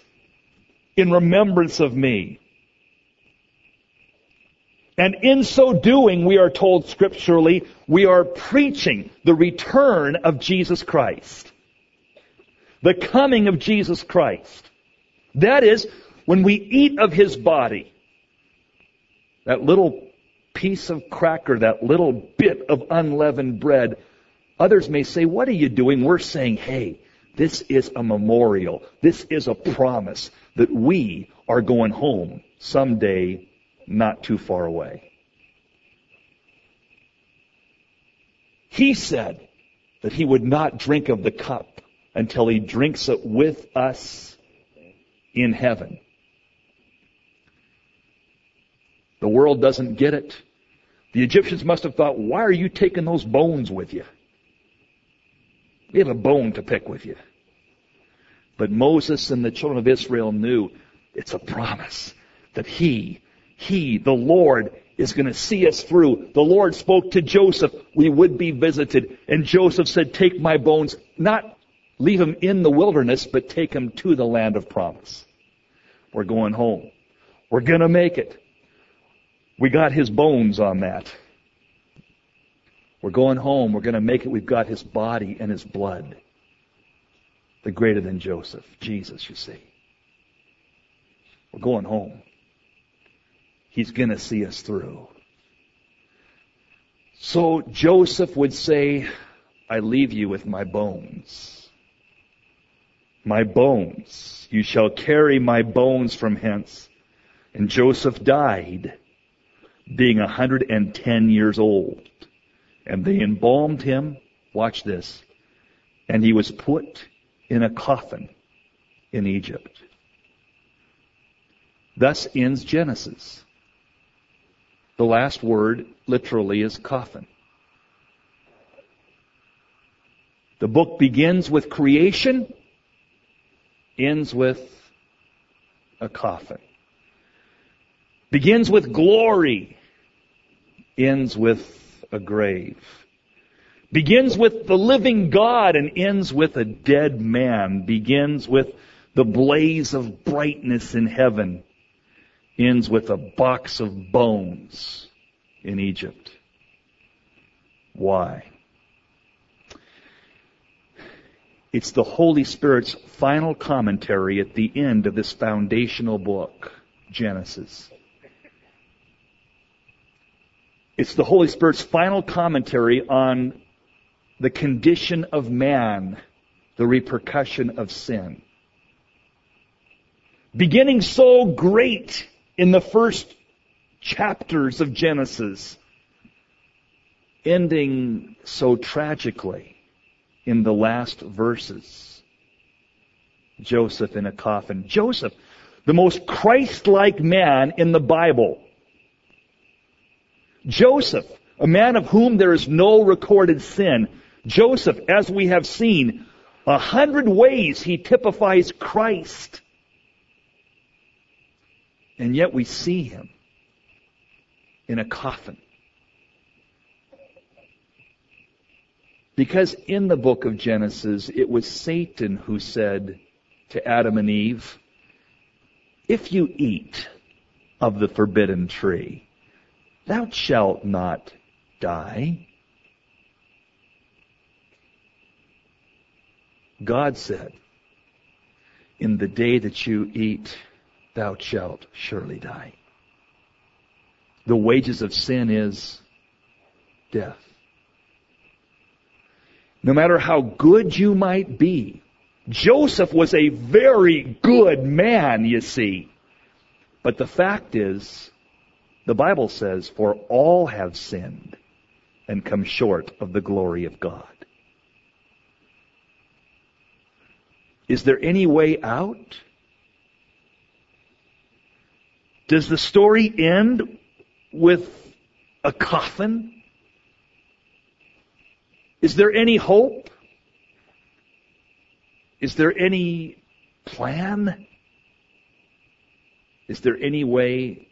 S1: in remembrance of me. And in so doing, we are told scripturally, we are preaching the return of Jesus Christ. The coming of Jesus Christ. That is, when we eat of His body, that little piece of cracker, that little bit of unleavened bread, others may say, what are you doing? We're saying, hey, this is a memorial. This is a promise that we are going home someday not too far away. He said that he would not drink of the cup until he drinks it with us in heaven. The world doesn't get it. The Egyptians must have thought, why are you taking those bones with you? We have a bone to pick with you. But Moses and the children of Israel knew it's a promise that he he, the Lord, is going to see us through. The Lord spoke to Joseph, we would be visited. And Joseph said, take my bones, not leave them in the wilderness, but take them to the land of promise. We're going home. We're going to make it. We got his bones on that. We're going home. We're going to make it. We've got his body and his blood. The greater than Joseph. Jesus, you see. We're going home. He's going to see us through. So Joseph would say, I leave you with my bones. My bones. You shall carry my bones from hence. And Joseph died, being 110 years old. And they embalmed him. Watch this. And he was put in a coffin in Egypt. Thus ends Genesis. The last word literally is coffin. The book begins with creation, ends with a coffin. Begins with glory, ends with a grave. Begins with the living God and ends with a dead man. Begins with the blaze of brightness in heaven ends with a box of bones in Egypt. Why? It's the Holy Spirit's final commentary at the end of this foundational book, Genesis. It's the Holy Spirit's final commentary on the condition of man, the repercussion of sin. Beginning so great in the first chapters of Genesis. ending so tragically in the last verses. Joseph in a coffin. Joseph, the most Christ-like man in the Bible. Joseph, a man of whom there is no recorded sin. Joseph, as we have seen, a hundred ways he typifies Christ. And yet we see him in a coffin. Because in the book of Genesis, it was Satan who said to Adam and Eve, if you eat of the forbidden tree, thou shalt not die. God said, in the day that you eat, thou shalt surely die. The wages of sin is death. No matter how good you might be, Joseph was a very good man, you see. But the fact is, the Bible says, for all have sinned and come short of the glory of God. Is there any way out? Does the story end with a coffin? Is there any hope? Is there any plan? Is there any way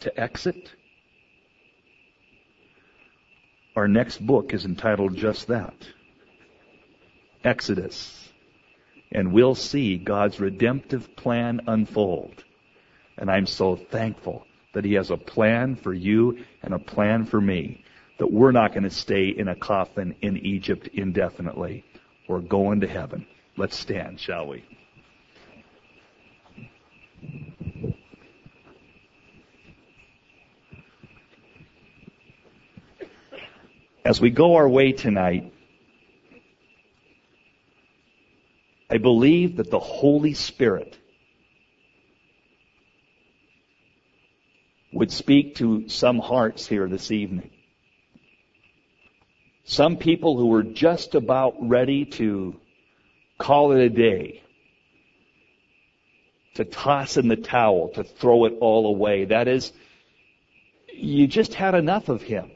S1: to exit? Our next book is entitled just that Exodus. And we'll see God's redemptive plan unfold. And I'm so thankful that He has a plan for you and a plan for me. That we're not going to stay in a coffin in Egypt indefinitely. We're going to heaven. Let's stand, shall we? As we go our way tonight, I believe that the Holy Spirit would speak to some hearts here this evening. Some people who were just about ready to call it a day, to toss in the towel, to throw it all away. That is, you just had enough of him.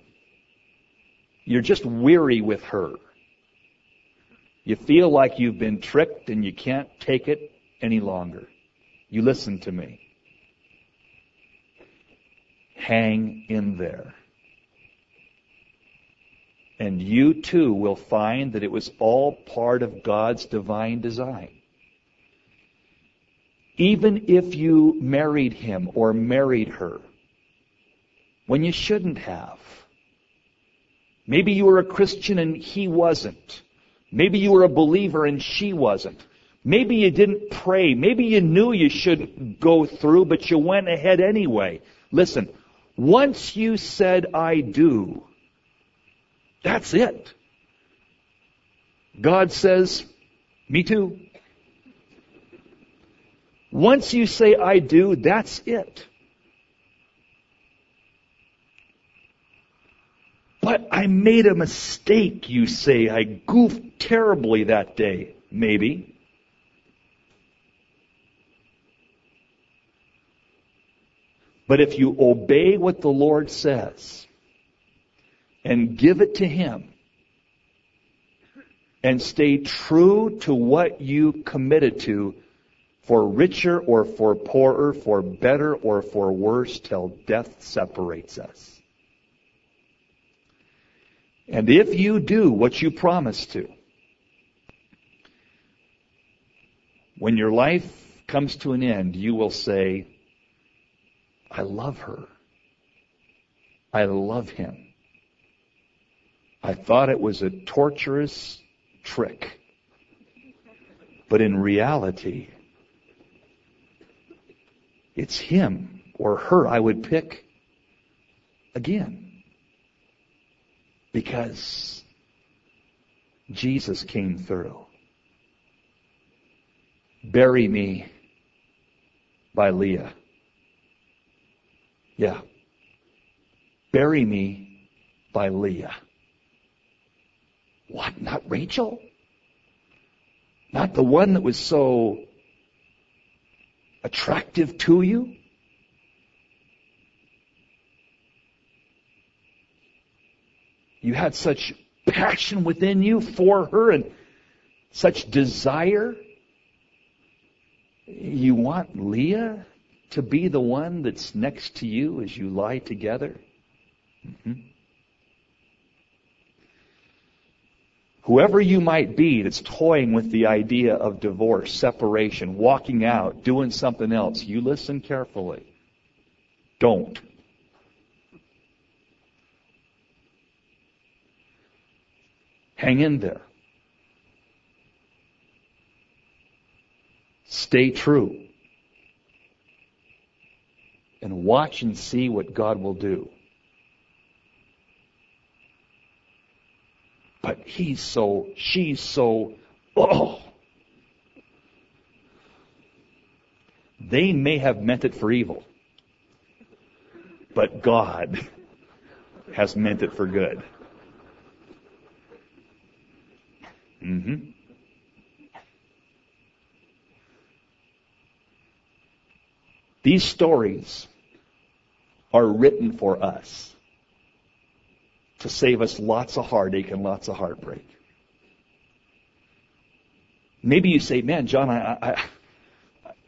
S1: You're just weary with her. You feel like you've been tricked and you can't take it any longer. You listen to me. Hang in there. And you too will find that it was all part of God's divine design. Even if you married him or married her when you shouldn't have. Maybe you were a Christian and he wasn't. Maybe you were a believer and she wasn't. Maybe you didn't pray. Maybe you knew you shouldn't go through, but you went ahead anyway. Listen, once you said, I do, that's it. God says, me too. Once you say, I do, that's it. But I made a mistake, you say. I goofed terribly that day. Maybe. But if you obey what the Lord says and give it to Him and stay true to what you committed to for richer or for poorer, for better or for worse till death separates us. And if you do what you promise to, when your life comes to an end, you will say, I love her. I love him. I thought it was a torturous trick. But in reality, it's him or her I would pick again. Because Jesus came through. Bury me by Leah. Yeah. Bury me by Leah. What? Not Rachel? Not the one that was so attractive to you? You had such passion within you for her and such desire. You want Leah to be the one that's next to you as you lie together? Mm-hmm. Whoever you might be that's toying with the idea of divorce, separation, walking out, doing something else, you listen carefully. Don't. Hang in there. Stay true. And watch and see what God will do. But he's so, she's so, oh. They may have meant it for evil, but God *laughs* has meant it for good. Mm-hmm. These stories are written for us to save us lots of heartache and lots of heartbreak. Maybe you say, man, John, I, I,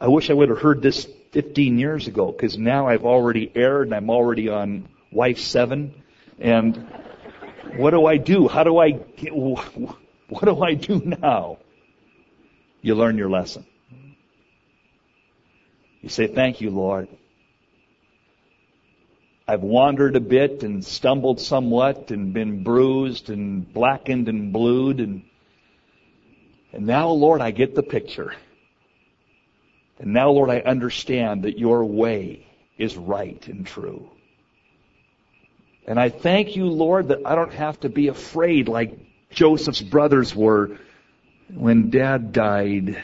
S1: I wish I would have heard this 15 years ago because now I've already erred and I'm already on wife seven. And what do I do? How do I get, what do I do now? You learn your lesson. You say, thank you, Lord. I've wandered a bit and stumbled somewhat and been bruised and blackened and blued and and now, Lord, I get the picture. And now, Lord, I understand that your way is right and true. And I thank you, Lord, that I don't have to be afraid like Joseph's brothers were when dad died.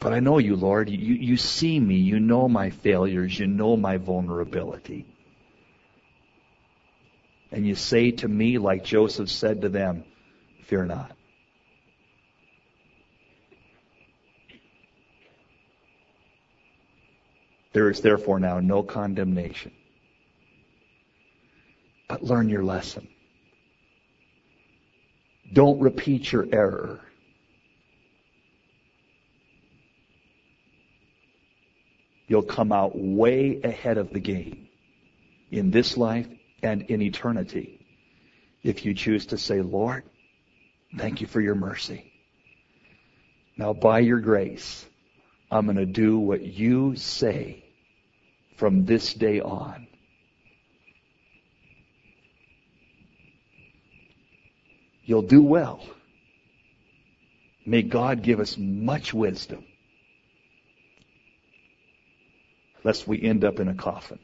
S1: But I know you, Lord. You, you see me. You know my failures. You know my vulnerability. And you say to me, like Joseph said to them, fear not. There is therefore now no condemnation. But learn your lesson. Don't repeat your error. you'll come out way ahead of the game in this life and in eternity if you choose to say, Lord, thank you for your mercy. Now, by your grace, I'm going to do what you say from this day on. You'll do well. May God give us much wisdom lest we end up in a coffin.